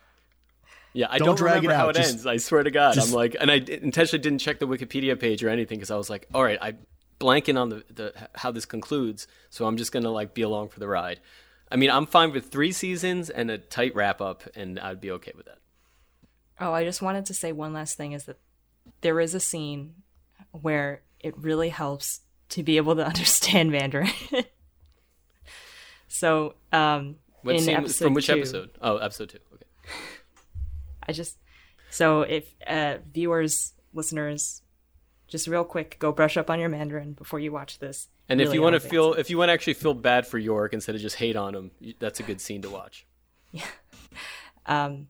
Yeah, I Don't don't, drag it remember how out, it just- ends. I swear to God, just- I'm like, and I intentionally didn't check the Wikipedia page or anything because I was like, all right, I blanking on the, the how this concludes, so I'm just gonna like be along for the ride. I mean, I'm fine with three seasons and a tight wrap up, and I'd be okay with that. Oh, I just wanted to say one last thing is that there is a scene where it really helps to be able to understand Mandarin. so, um, What in scene- from which two, episode? Oh, episode two. Okay. I just so if uh, viewers, listeners, just real quick, go brush up on your Mandarin before you watch this. And if you want to feel, if you want to actually feel bad for Yorick instead of just hate on him, that's a good scene to watch. Yeah. Um,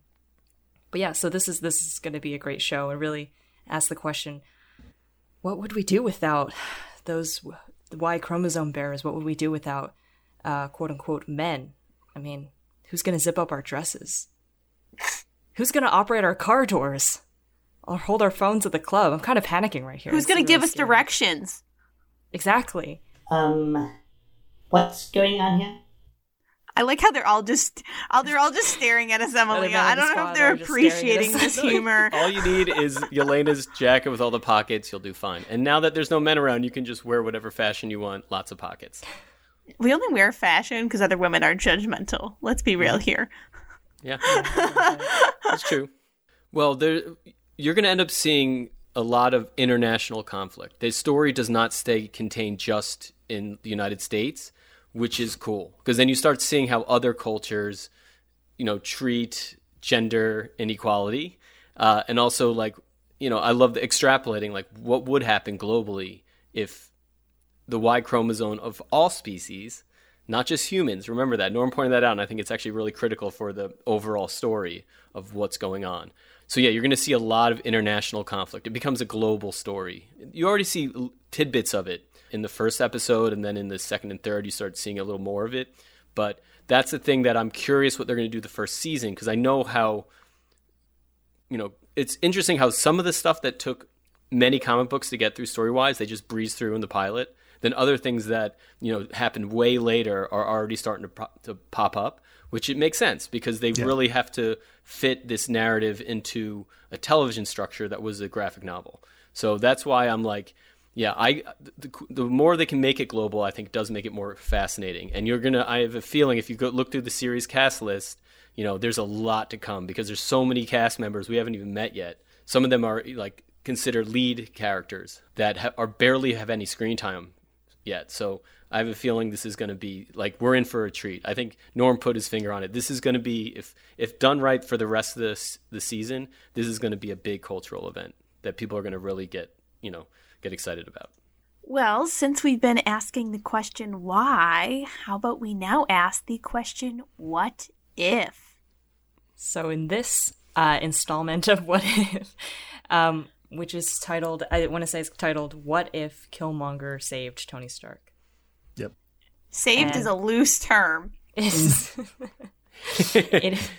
but yeah, so this is this is going to be a great show, and really ask the question: What would we do without those Y chromosome bearers? What would we do without uh, quote unquote men? I mean, who's going to zip up our dresses? Who's going to operate our car doors? Or hold our phones at the club? I'm kind of panicking right here. Who's going to really give us scary. directions? Exactly. Um, what's going on here? I like how they're all just, oh, they're all just staring at us, Emily. I don't know if they're are just staring at appreciating this humor. All you need is Yelena's jacket with all the pockets. You'll do fine. And now that there's no men around, you can just wear whatever fashion you want. Lots of pockets. We only wear fashion because other women are judgmental. Let's be real here. Yeah, that's true. Well, there you're going to end up seeing a lot of international conflict. The story does not stay contained just in the United States, which is cool because then you start seeing how other cultures, you know, treat gender inequality, uh, and also like, you know, I love the extrapolating like what would happen globally if the Y chromosome of all species, not just humans. Remember that. Norm pointed that out, and I think it's actually really critical for the overall story of what's going on. So, yeah, you're going to see a lot of international conflict. It becomes a global story. You already see tidbits of it in the first episode, and then in the second and third, you start seeing a little more of it. But that's the thing that I'm curious what they're going to do the first season, because I know how you know, it's interesting how some of the stuff that took many comic books to get through story wise, they just breeze through in the pilot. Then other things that you know happened way later are already starting to, pro- to pop up, which it makes sense because they really have to fit this narrative into a television structure that was a graphic novel. So that's why I'm like, yeah, I the, the more they can make it global, I think does make it more fascinating. And you're gonna, I have a feeling if you go look through the series cast list, you know, there's a lot to come because there's so many cast members we haven't even met yet. Some of them are like considered lead characters that ha- are barely have any screen time yet. So I have a feeling this is going to be like we're in for a treat. I think Norm put his finger on it. This is going to be if if done right for the rest of the the season, this is going to be a big cultural event that people are going to really get you know get excited about. Well, since we've been asking the question why, how about we now ask the question what if? So in this uh, installment of What If, um, which is titled, I want to say it's titled "What If Killmonger Saved Tony Stark." Yep. Saved is a loose term. It's- it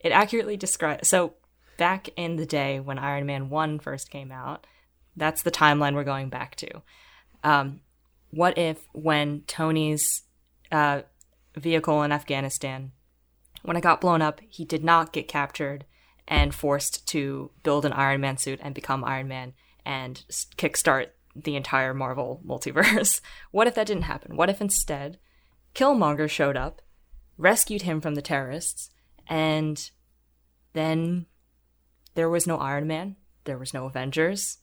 it accurately describes. So back in the day when Iron Man 1 first came out, that's the timeline we're going back to. Um, what if when Tony's uh, vehicle in Afghanistan, when it got blown up, he did not get captured and forced to build an Iron Man suit and become Iron Man and kickstart the entire Marvel multiverse? what if that didn't happen? What if instead Killmonger showed up, rescued him from the terrorists, and then there was no Iron Man, there was no Avengers.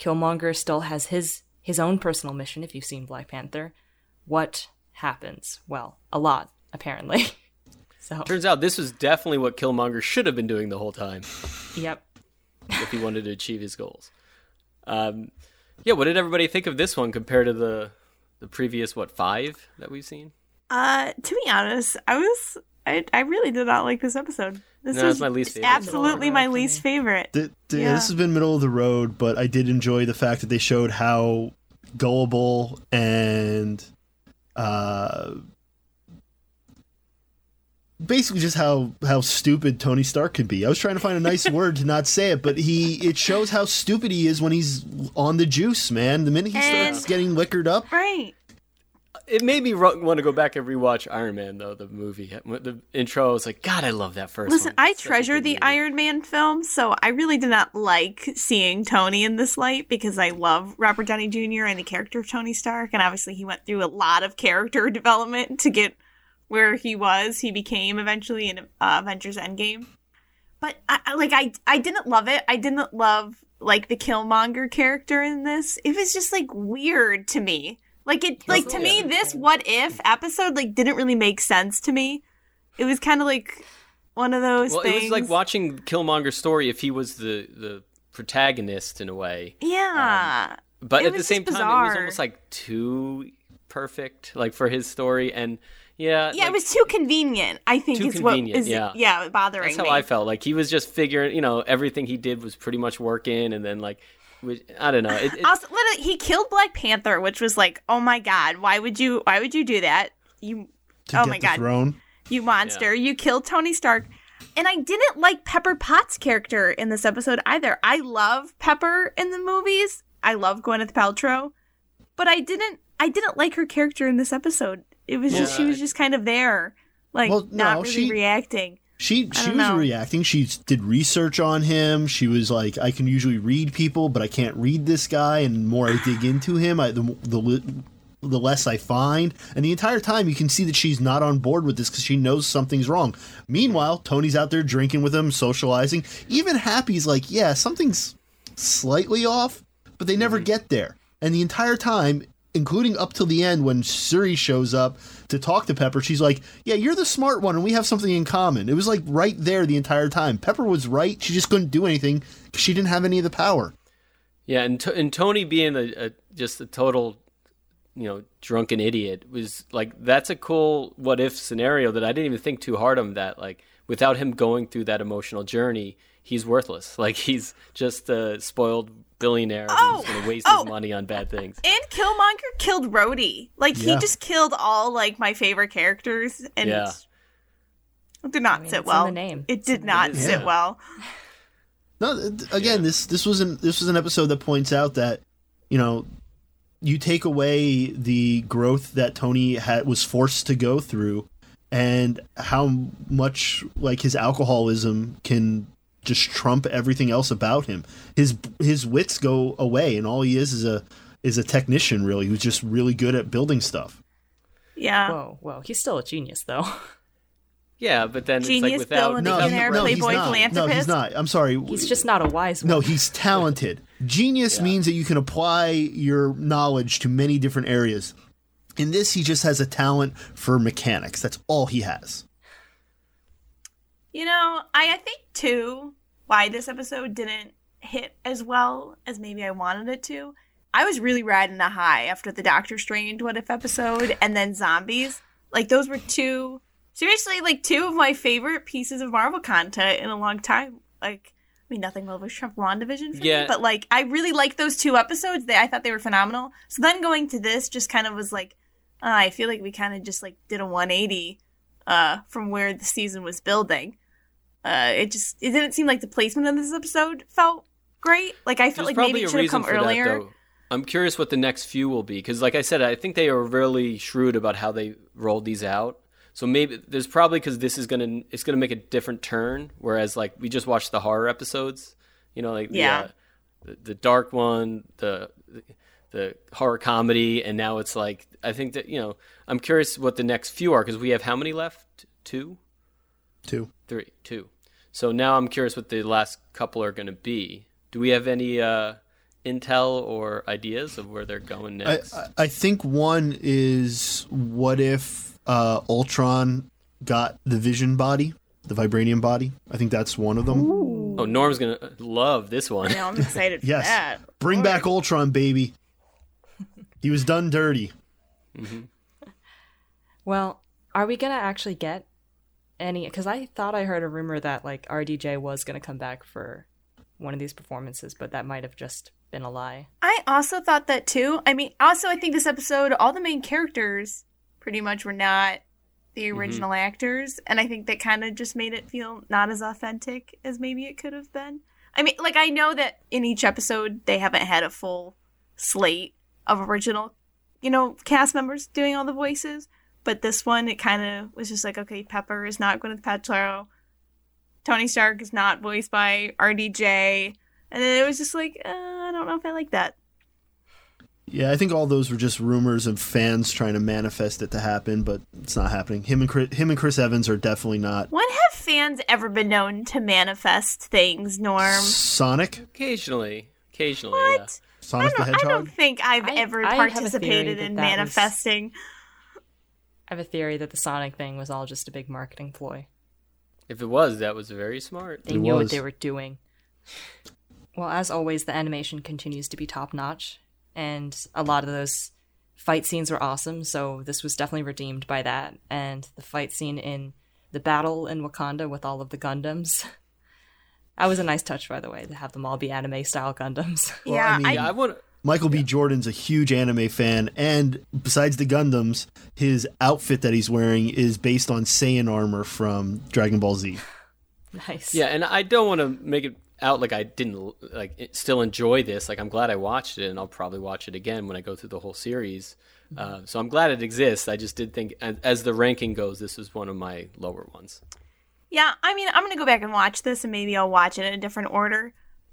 Killmonger still has his his own personal mission if you've seen Black Panther. What happens? Well, a lot, apparently. so Turns out this was definitely what Killmonger should have been doing the whole time Yep. if he wanted to achieve his goals. Um, yeah, what did everybody think of this one compared to the the previous what five that we've seen? Uh, to be honest, I was I I really did not like this episode. This No, is my least favorite. absolutely my least favorite. Th- th- Yeah. This has been middle of the road, but I did enjoy the fact that they showed how gullible and uh, basically just how how stupid Tony Stark can be. I was trying to find a nice word to not say it, but he it shows how stupid he is when he's on the juice, man. The minute he And- starts getting liquored up, Right. It made me want to go back and rewatch Iron Man though the movie. The intro I was like, God, I love that first Listen, one. I such treasure the movie. Iron Man films, so I really did not like seeing Tony in this light because I love Robert Downey Jr. and the character of Tony Stark, and obviously he went through a lot of character development to get where he was. He became eventually in uh, Avengers Endgame, but I, I- like I I didn't love it. I didn't love like the Killmonger character in this. It was just like weird to me. Like it like to me this what if episode like didn't really make sense to me. It was kind of like one of those Well, things. it was like watching Killmonger's story if he was the the protagonist in a way. Yeah. Um, but It at the same just time, it was almost like too perfect, like for his story. And yeah, yeah, like, it was too convenient. I think Too is convenient, what is yeah. yeah bothering That's how me. I felt. Like he was just figuring, you know, everything he did was pretty much working, and then like, was- I don't know. It, it, Also, literally, he killed Black Panther, which was like, oh my god, why would you? Why would you do that? You, to oh get my the god, throne. you monster! You killed Tony Stark. And I didn't like Pepper Potts' character in this episode either. I love Pepper in the movies. I love Gwyneth Paltrow, but I didn't. I didn't like her character in this episode. It was just she was just kind of there, like Well, not no, really she- reacting. She she was know. reacting. She did research on him. She was like, I can usually read people, but I can't read this guy. And the more I dig into him, I, the the the less I find. And the entire time, you can see that she's not on board with this because she knows something's wrong. Meanwhile, Tony's out there drinking with him, socializing. Even Happy's like, yeah, something's slightly off, but they never mm-hmm. get there. And the entire time, including up till the end when Shuri shows up to talk to Pepper, she's like, "Yeah, you're the smart one, and we have something in common." It was like right there the entire time. Pepper was right; she just couldn't do anything because she didn't have any of the power. yeah, and t- and Tony being a, a just a total, you know, drunken idiot was like that's a cool what if scenario that I didn't even think too hard on that. Like without him going through that emotional journey, he's worthless. Like he's just a spoiled billionaire Oh, who's going to waste oh. his money on bad things. And Killmonger killed Rhodey. Like he just killed all like my favorite characters, and Yeah. it did not I mean, sit it's in well. the name. It did not name. sit Yeah. well. No, th- again, this this was an this was an episode that points out that you know you take away the growth that Tony had was forced to go through, and how much like his alcoholism can just trump everything else about him. His his wits go away, and all he is is a is a technician really who's just really good at building stuff. Yeah. Whoa, whoa. He's still a genius, though. Yeah, but then Genius it's like without billionaire, without- Billionaire, no, he's playboy, philanthropist. No, he's not. I'm sorry. He's just not a wise one. No, he's talented. Genius means that you can apply your knowledge to many different areas. In this, he just has a talent for mechanics. That's all he has. You know, I, I think too why this episode didn't hit as well as maybe I wanted it to. I was really riding a high after the Doctor Strange What If episode and then zombies. Like those were two seriously like two of my favorite pieces of Marvel content in a long time. Like I mean nothing will over Trump WandaVision for Yeah. me, but like I really liked those two episodes. They I thought they were phenomenal. So then going to this just kind of was like uh, I feel like we kind of just like did a 180 uh from where the season was building Uh, it just it didn't seem like the placement of this episode felt great. Like I felt There's like maybe it should have come earlier. that. I'm curious what the next few will be because, like I said, I think they are really shrewd about how they rolled these out. So maybe there's probably because this is gonna it's gonna make a different turn. Whereas like we just watched the horror episodes, you know, like Yeah. the, uh, the the dark one, the the horror comedy, and now it's like I think that you know I'm curious what the next few are because we have how many left? Two, Too. three, two. So now I'm curious what the last couple are going to be. Do we have any uh, intel or ideas of where they're going next? I- I think one is what if uh, Ultron got the Vision body, the vibranium body? I think that's one of them. oh, Norm's going to love this one. Yeah, I'm excited for Yes. that. Bring back Ultron, baby. He was done dirty. Mm-hmm. Well, are we gonna actually get any? Because I thought I heard a rumor that like RDJ was gonna come back for one of these performances, but that might have just been a lie. I also thought that too. I mean, also I think this episode, all the main characters pretty much were not the mm-hmm. original actors, and I think that kind of just made it feel not as authentic as maybe it could have been. I mean, like I know that in each episode they haven't had a full slate of original, you know, cast members doing all the voices, but this one it kind of was just like, okay, Pepper is not Gwyneth Paltrow, Tony Stark is not voiced by RDJ, and then it was just like, uh, I don't know if I like that. Yeah, I think all those were just rumors of fans trying to manifest it to happen, but it's not happening. Him and Chris, him and Chris Evans are definitely not. When have fans ever been known to manifest things, Norm? Sonic, Occasionally, occasionally, What? Sonic the I don't think I've I- ever I have a participated that in that was- manifesting. I have a theory that the Sonic thing was all just a big marketing ploy. If it was, that was very smart. They It knew was. what they were doing. Well, as always, the animation continues to be top notch, and a lot of those fight scenes were awesome. So this was definitely redeemed by that. And the fight scene in the battle in Wakanda with all of the Gundams. That was a nice touch, by the way, to have them all be anime style Gundams. Well, yeah, I mean, I, Yeah, I want. Michael B. Jordan's a huge anime fan, and besides the Gundams, his outfit that he's wearing is based on Saiyan armor from Dragon Ball Z. nice. Yeah, and I don't want to make it out like I didn't like still enjoy this. Like I'm glad I watched it, and I'll probably watch it again when I go through the whole series. Uh, so I'm glad it exists. I just did think, as, as the ranking goes, this is one of my lower ones. Yeah, I mean, I'm gonna go back and watch this, and maybe I'll watch it in a different order.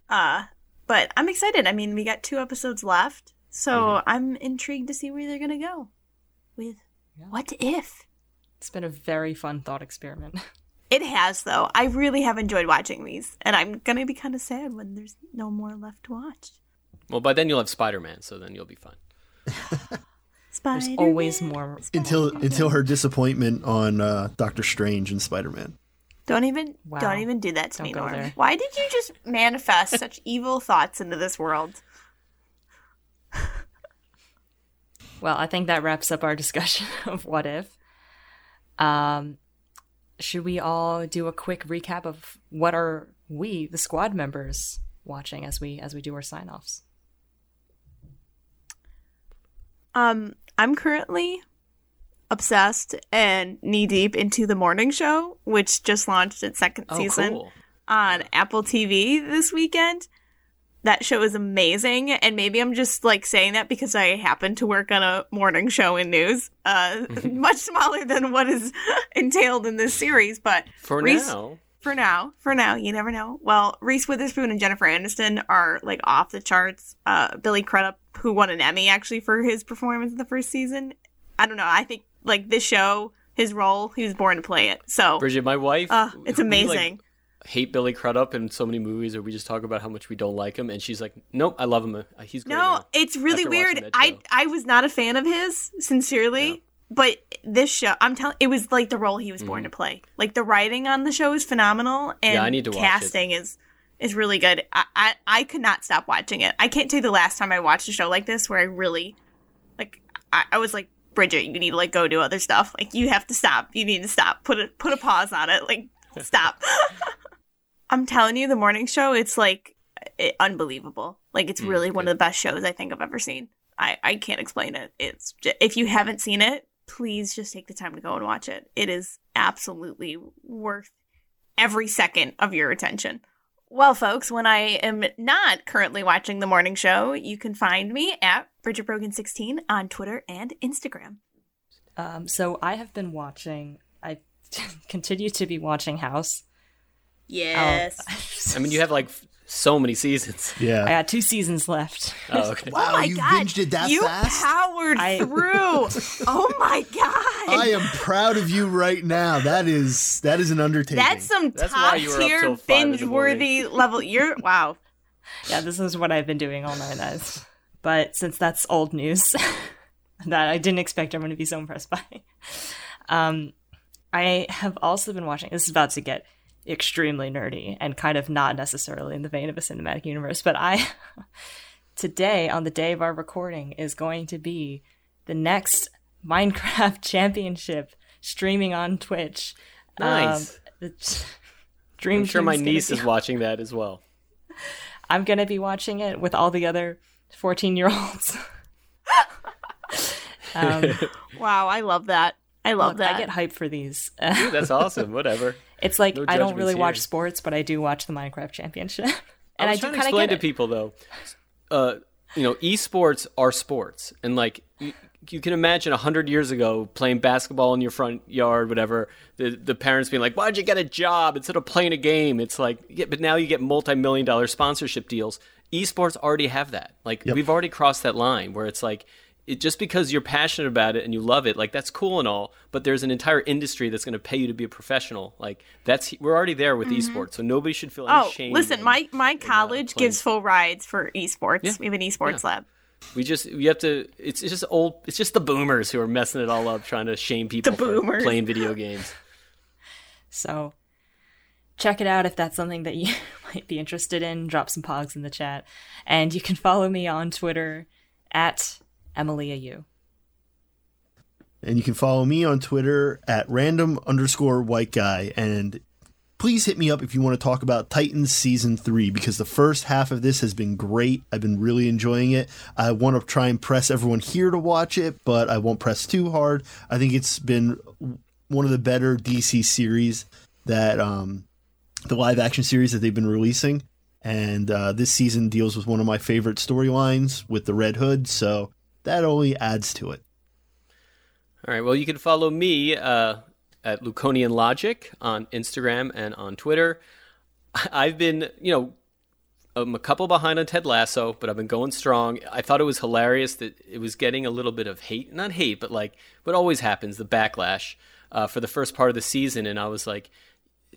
Uh, but I'm excited. I mean, we got two episodes left, so Mm-hmm. I'm intrigued to see where they're gonna go with what if. It's been a very fun thought experiment. It has though. I really have enjoyed watching these, and I'm gonna be kind of sad when there's no more left to watch. Well, by then you'll have Spider Man, so then you'll be fine. There's Spider-Man. always more. Until until her disappointment on uh, Doctor Strange and Spider Man. Don't even Wow. don't even do that to Don't me, Norm. there. Why did you just manifest such evil thoughts into this world? Well, I think that wraps up our discussion of what if. Um, should we all do a quick recap of what are we, the squad members, watching as we as we do our sign offs? Um, I'm currently obsessed and knee deep into the morning show, which just launched its second Oh, season cool. on Apple TV this weekend. That show is amazing, and maybe I'm just like saying that because I happen to work on a morning show in news, uh, much smaller than what is entailed in this series. But For Reese- now, for now, for now, you never know. Well, Reese Witherspoon and Jennifer Aniston are like off the charts. Uh, Billy Crudup, who won an Emmy actually for his performance in the first season, I don't know. I think like this show, his role, he was born to play it. So Bridget, my wife, uh, it's we, like, amazing. hate Billy Crudup in so many movies, or we just talk about how much we don't like him, and she's like, "Nope, I love him. Uh, He's great." no, now." it's really After weird. I. I was not a fan of his, sincerely. Yeah. But this show, I'm telling, it was like the role he was born to play. Like the writing on the show is phenomenal, and Yeah, I need to watch it. casting is is really good. I, I I could not stop watching it. I can't tell you the last time I watched a show like this where I really like. I, I was like, Bridget, you need to like go do other stuff. Like you have to stop. You need to stop. Put a put a pause on it. Like stop. I'm telling you, the morning show, it's like it, unbelievable. Like it's Mm, really one of the best shows I think I've ever seen. I I can't explain it. It's j if you haven't seen it, please just take the time to go and watch it. It is absolutely worth every second of your attention. Well, folks, when I am not currently watching the morning show, you can find me at Bridget Brogan 16 on Twitter and Instagram. Um, so I have been watching. I continue to be watching House. Yes. I mean, you have like so many seasons. Yeah. I got two seasons left. Oh, okay. wow, oh my you god. binged it that you fast? powered I- through. oh my god. I am proud of you right now. That is that is an undertaking. That's some That's top you were up till tier five in the binge worthy level. You're wow. yeah, this is what I've been doing all night. Guys. But since that's old news, that I didn't expect everyone to be so impressed by. Um, I have also been watching. This is about to get extremely nerdy and kind of not necessarily in the vein of a cinematic universe, but I today on the day of our recording is going to be the next Minecraft Championship streaming on Twitch. Nice. Um, Dream I'm sure my niece be- is watching that as well. I'm gonna be watching it with all the other 14 year olds. um, Wow, I love that. I love look, that. I get hyped for these. Dude, that's awesome. Whatever. it's like No I don't judgments really watch sports, but I do watch the Minecraft Championship, and I I, was do trying to kind of explain get to it. people though, uh, you know, esports are sports, and like you, you can imagine a hundred years ago playing basketball in your front yard, whatever. The the parents being like, "Why'd you get a job instead of playing a game?" It's like, yeah, but now you get multi-million dollar sponsorship deals. Esports already have that. Like we've already crossed that line where it's like. It, just because you're passionate about it and you love it, like that's cool and all, but there's an entire industry that's going to pay you to be a professional. Like that's we're already there with esports, so nobody should feel any oh, shame. listen, my my in, uh, college playing. gives full rides for esports. Yeah. We have an esports lab. We just we have to. It's it's just old. It's just the boomers who are messing it all up, trying to shame people The for boomers. playing video games. So check it out if that's something that you might be interested in. Drop some pogs in the chat, and you can follow me on Twitter at EmiliaU. And you can follow me on Twitter at random underscore white guy. And please hit me up if you want to talk about Titans season three, because the first half of this has been great. I've been really enjoying it. I want to try and press everyone here to watch it, but I won't press too hard. I think it's been one of the better DC series that, um, the live action series that they've been releasing. And uh, this season deals with one of my favorite storylines with the Red Hood. So that only adds to it. All right. Well, you can follow me uh, at Luconian Logic on Instagram and on Twitter. I've been, you know, I'm a couple behind on Ted Lasso, but I've been going strong. I thought it was hilarious that it was getting a little bit of hate, not hate, but like what always happens, the backlash uh, for the first part of the season. And I was like,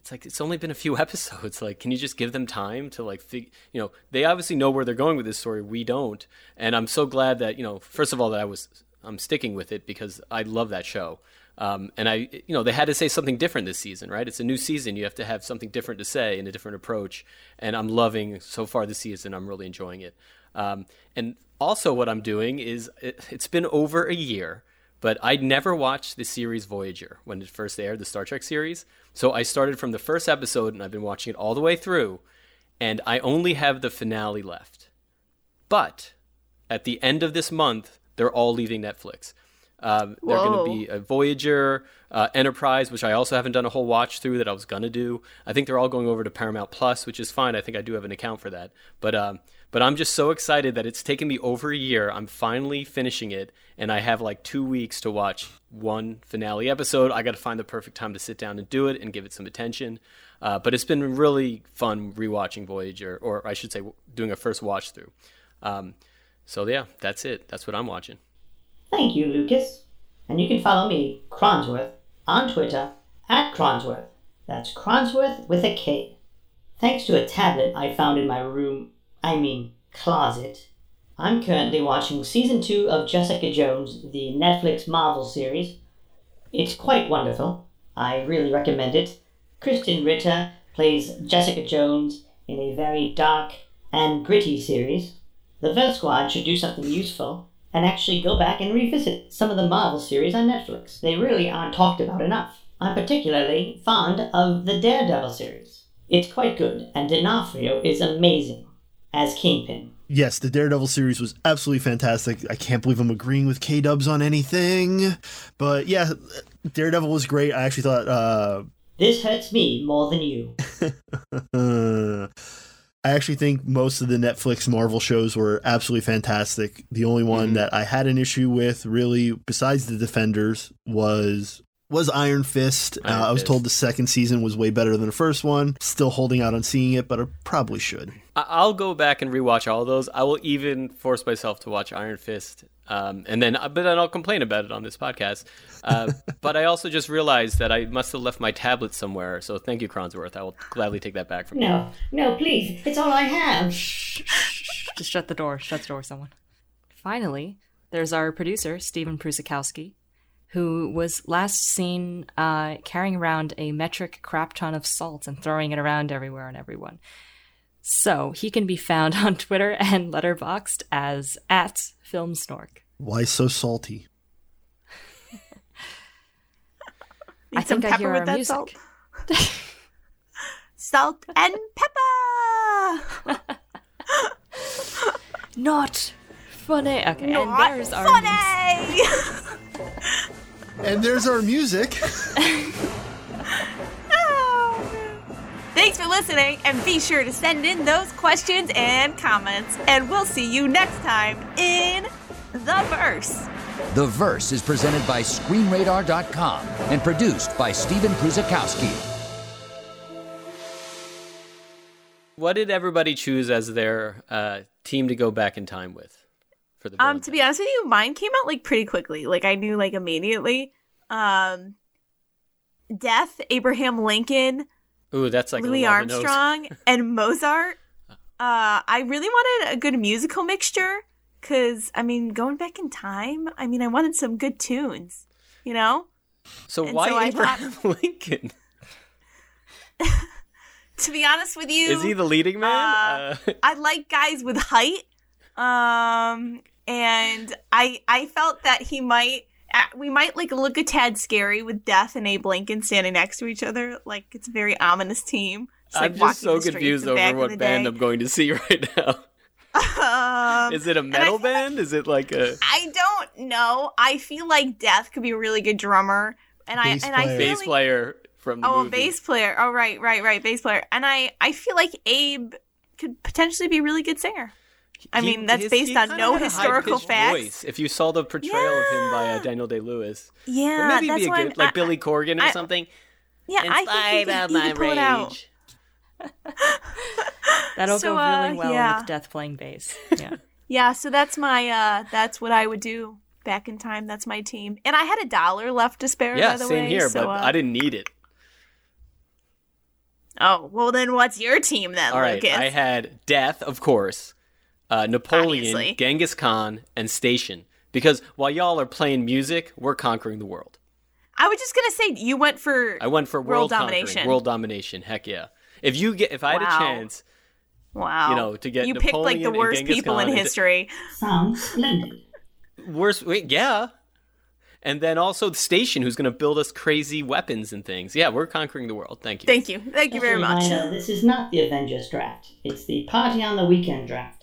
it's like it's only been a few episodes. Like, can you just give them time to like, fig- you know, they obviously know where they're going with this story. We don't, and I'm so glad that you know, first of all, that I was I'm sticking with it because I love that show. Um, and I, you know, they had to say something different this season, right? It's a new season. You have to have something different to say and a different approach. And I'm loving so far this season. I'm really enjoying it. Um, and also, what I'm doing is it, it's been over a year, but I'd never watched the series Voyager when it first aired, the Star Trek series. So I started from the first episode and I've been watching it all the way through. And I only have the finale left. But at the end of this month, they're all leaving Netflix. Um, they're going to be a Voyager, uh, Enterprise, which I also haven't done a whole watch through that I was going to do. I think they're all going over to Paramount Plus, which is fine. I think I do have an account for that. But um, but I'm just so excited that it's taken me over a year. I'm finally finishing it, and I have like two weeks to watch one finale episode. I got to find the perfect time to sit down and do it and give it some attention. Uh, but it's been really fun rewatching Voyager, or I should say, doing a first watch through. Um, so yeah, that's it. That's what I'm watching. Thank you, Lucas. And you can follow me, Kronsworth, on Twitter at Kronsworth. That's Kronsworth with a K. Thanks to a tablet I found in my room, I mean closet, I'm currently watching season 2 of Jessica Jones, the Netflix Marvel series. It's quite wonderful. I really recommend it. Krysten Ritter plays Jessica Jones in a very dark and gritty series. The Verse Squad should do something useful and actually go back and revisit some of the Marvel series on Netflix. They really aren't talked about enough. I'm particularly fond of the Daredevil series. It's quite good, and D'Onofrio is amazing as Kingpin. Yes, the Daredevil series was absolutely fantastic. I can't believe I'm agreeing with K Dubs on anything. But yeah, Daredevil was great. I actually thought uh, This hurts me more than you. I actually think most of the Netflix Marvel shows were absolutely fantastic. The only one Mhm. that I had an issue with, really, besides the Defenders, was was Iron Fist. Iron uh, I was Fist. told the second season was way better than the first one. Still holding out on seeing it, but I probably should. I- I'll go back and rewatch all of those. I will even force myself to watch Iron Fist, um, and then but then I'll complain about it on this podcast. Uh, but I also just realized that I must have left my tablet somewhere. So thank you, Kronsworth. I will gladly take that back from you. No, no, please. It's all I have. Just shut the door. Shut the door, someone. Finally, there's our producer, Stephen Prusakowski, who was last seen uh, carrying around a metric crap ton of salt and throwing it around everywhere and everyone. So he can be found on Twitter and Letterboxd as at FilmSnork. Why so salty? Need I think some I pepper hear with our that music. salt. Salt and pepper. Not funny. Okay, and Not there's our funny. And there's our music. Thanks for listening, and be sure to send in those questions and comments. And we'll see you next time in The Verse. The Verse is presented by ScreenRadar.com and produced by Stephen Pruzakowski. What did everybody choose as their uh, team to go back in time with for the? Um, to be honest with you, mine came out like pretty quickly. Like I knew like immediately. Um, Death, Abraham Lincoln, Ooh, that's like Louis little on the nose. Armstrong, and Mozart. Uh, I really wanted a good musical mixture because I mean, going back in time, I mean, I wanted some good tunes. You know, So And why so Abraham Lincoln? to be honest with you, Is he the leading man? Uh, Uh, I like guys with height. Um, and I I felt that he might uh, we might like look a tad scary with Death and Abe Lincoln standing next to each other. Like it's a very ominous team. It's like I'm walking just so the streets confused over what band day. I'm going to see right now. Um, Is it a metal feel like- band? Is it like a I don't know. I feel like Death could be a really good drummer, and Bass I and I player. feel bass like player from the oh, a movie? bass player. Oh, right, right, right, bass player. And I I feel like Abe could potentially be a really good singer. I He- mean, that's his- based on no historical high-pitched facts. Voice, if you saw the portrayal of him by uh, Daniel Day Lewis, Yeah, maybe that's be a good I'm- like I- Billy Corgan or I- something. Yeah, I think he could, he could pull it out. That'll So, go uh, really well yeah. with Death playing bass. Yeah. Yeah, so that's my uh that's what I would do back in time. That's my team. And I had a dollar left to spare Yeah, by the same way. here, so, but uh, I didn't need it. Oh, well then what's your team then, All right, Lucas? I had Death, of course, uh, Napoleon, Obviously. Genghis Khan, and Station. Because while y'all are playing music, we're conquering the world. I was just gonna say you went for I went for World world, domination. World domination. Heck yeah! If you get, if I had Wow. a chance, wow. you know, to get you picked like the worst people Khan in history. Sounds splendid. worst, wait, yeah. And then also the station, who's going to build us crazy weapons and things. Yeah, we're conquering the world. Thank you. Thank you, thank you Just very much. reminder, this is not the Avengers draft. It's the Party on the Weekend draft.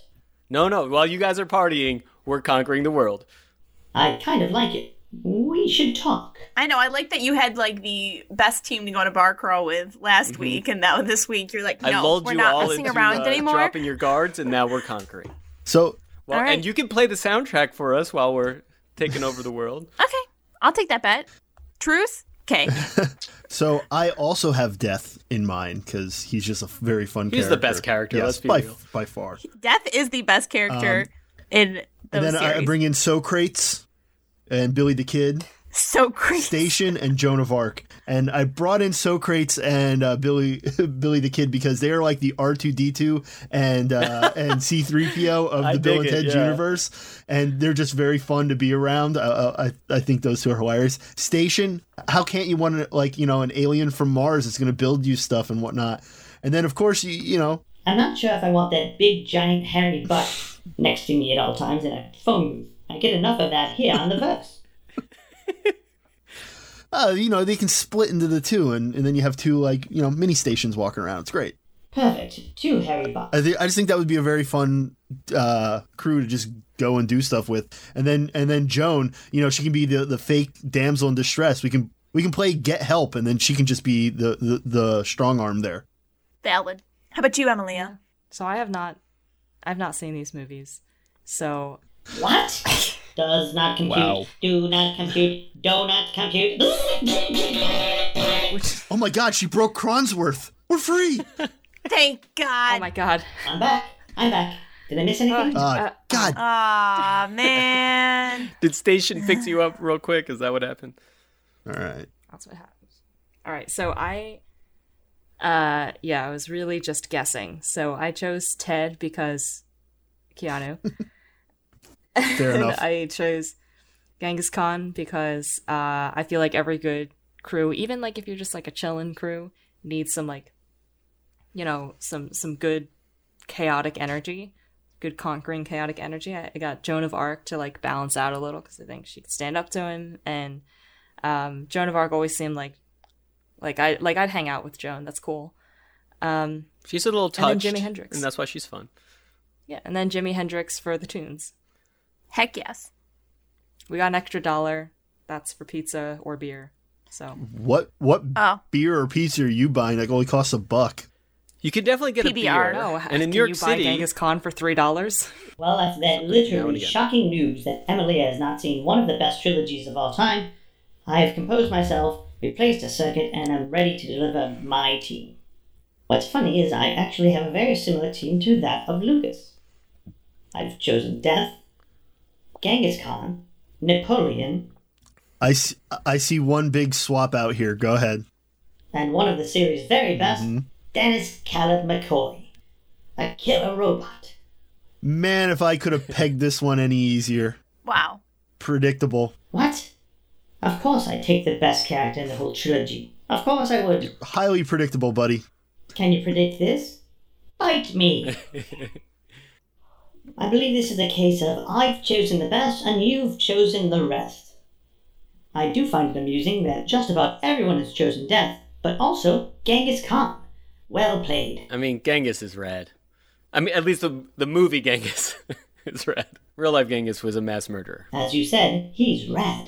No, no. While you guys are partying, we're conquering the world. I kind of like it. We should talk. I know. I like that you had like the best team to go on a bar crawl with last week, and now this week you're like, no, Mm-hmm. I lulled we're you not all messing into around uh, anymore. dropping your guards, and now we're conquering. So Well, All right. and you can play the soundtrack for us while we're taking over the world. Okay, I'll take that bet. Truth. Okay. So I also have Death in mind because he's just a very fun. Character. He's character. the best character, Yes, let's be by real. by far. Death is the best character in those Um, And then I I bring in Socrates and Billy the Kid, so crazy. Station, and Joan of Arc. And I brought in Socrates and uh, Billy Billy the Kid because they are like the R two D two and uh, and C three PO of the Bill and Ted yeah. universe, and they're just very fun to be around. Uh, I I think those two are hilarious. Station, how can't you want like you know an alien from Mars that's going to build you stuff and whatnot? And then of course you you know I'm not sure if I want that big, giant, hairy butt next to me at all times in a phone booth. I get enough of that here on the verse. uh, you know they can split into the two, and, and then you have two like you know mini stations walking around. It's great. Perfect. Two hairy butts. I think I just think that would be a very fun uh, crew to just go and do stuff with, and then and then Joan, you know, she can be the the fake damsel in distress. We can We can play get help, and then she can just be the the, the strong arm there. Valid. How about you, Emilia? So I have not, I've not seen these movies. So What? Does not compute. Wow. Do not compute. Do not compute. Oh my God, she broke Kronsworth. We're free. Thank God. oh my god, I'm back. I'm back. Did I miss anything? Uh, God, Aw, man. Did Station fix you up real quick? Is that what happened? all right. that's what happens. All right, so I, uh, yeah, I was really just guessing. So I chose Ted because Keanu. Fair enough. I chose Genghis Khan because uh, I feel like every good crew, even like if you're just like a chillin' crew, needs some like, you know, some some good chaotic energy, good conquering chaotic energy. I, I got Joan of Arc to like balance out a little because I think she could stand up to him, and um, Joan of Arc always seemed like like I like I'd hang out with Joan. That's cool. Um, She's a little And then Jimi Hendrix. and that's why she's fun. yeah, and then Jimi Hendrix for the tunes. Heck yes. We got an extra dollar. That's for pizza or beer. So What what Oh. beer or pizza are you buying that only costs a buck? You could definitely get a PBR. beer. no, and in New York you City, buy Genghis Khan for three dollars? Well, that's that literally shocking news that Emilia has not seen one of the best trilogies of all time, I have composed myself, replaced a circuit, and am ready to deliver my team. What's funny is I actually have a very similar team to that of Lucas. I've chosen Death, Genghis Khan, Napoleon, I see, I see one big swap out here. Go ahead. and one of the series' very best, mm-hmm. Dennis Caleb McCoy, a killer robot. Man, if I could have pegged this one any easier. Wow. Predictable. What? Of course I take the best character in the whole trilogy. Of course I would. Highly predictable, buddy. Can you predict this? Bite me. I believe this is a case of I've chosen the best and you've chosen the rest. I do find it amusing that just about everyone has chosen death, but also Genghis Khan. Well played. I mean, Genghis is rad. I mean, at least the the movie Genghis is rad. Real life Genghis was a mass murderer. As you said, he's rad.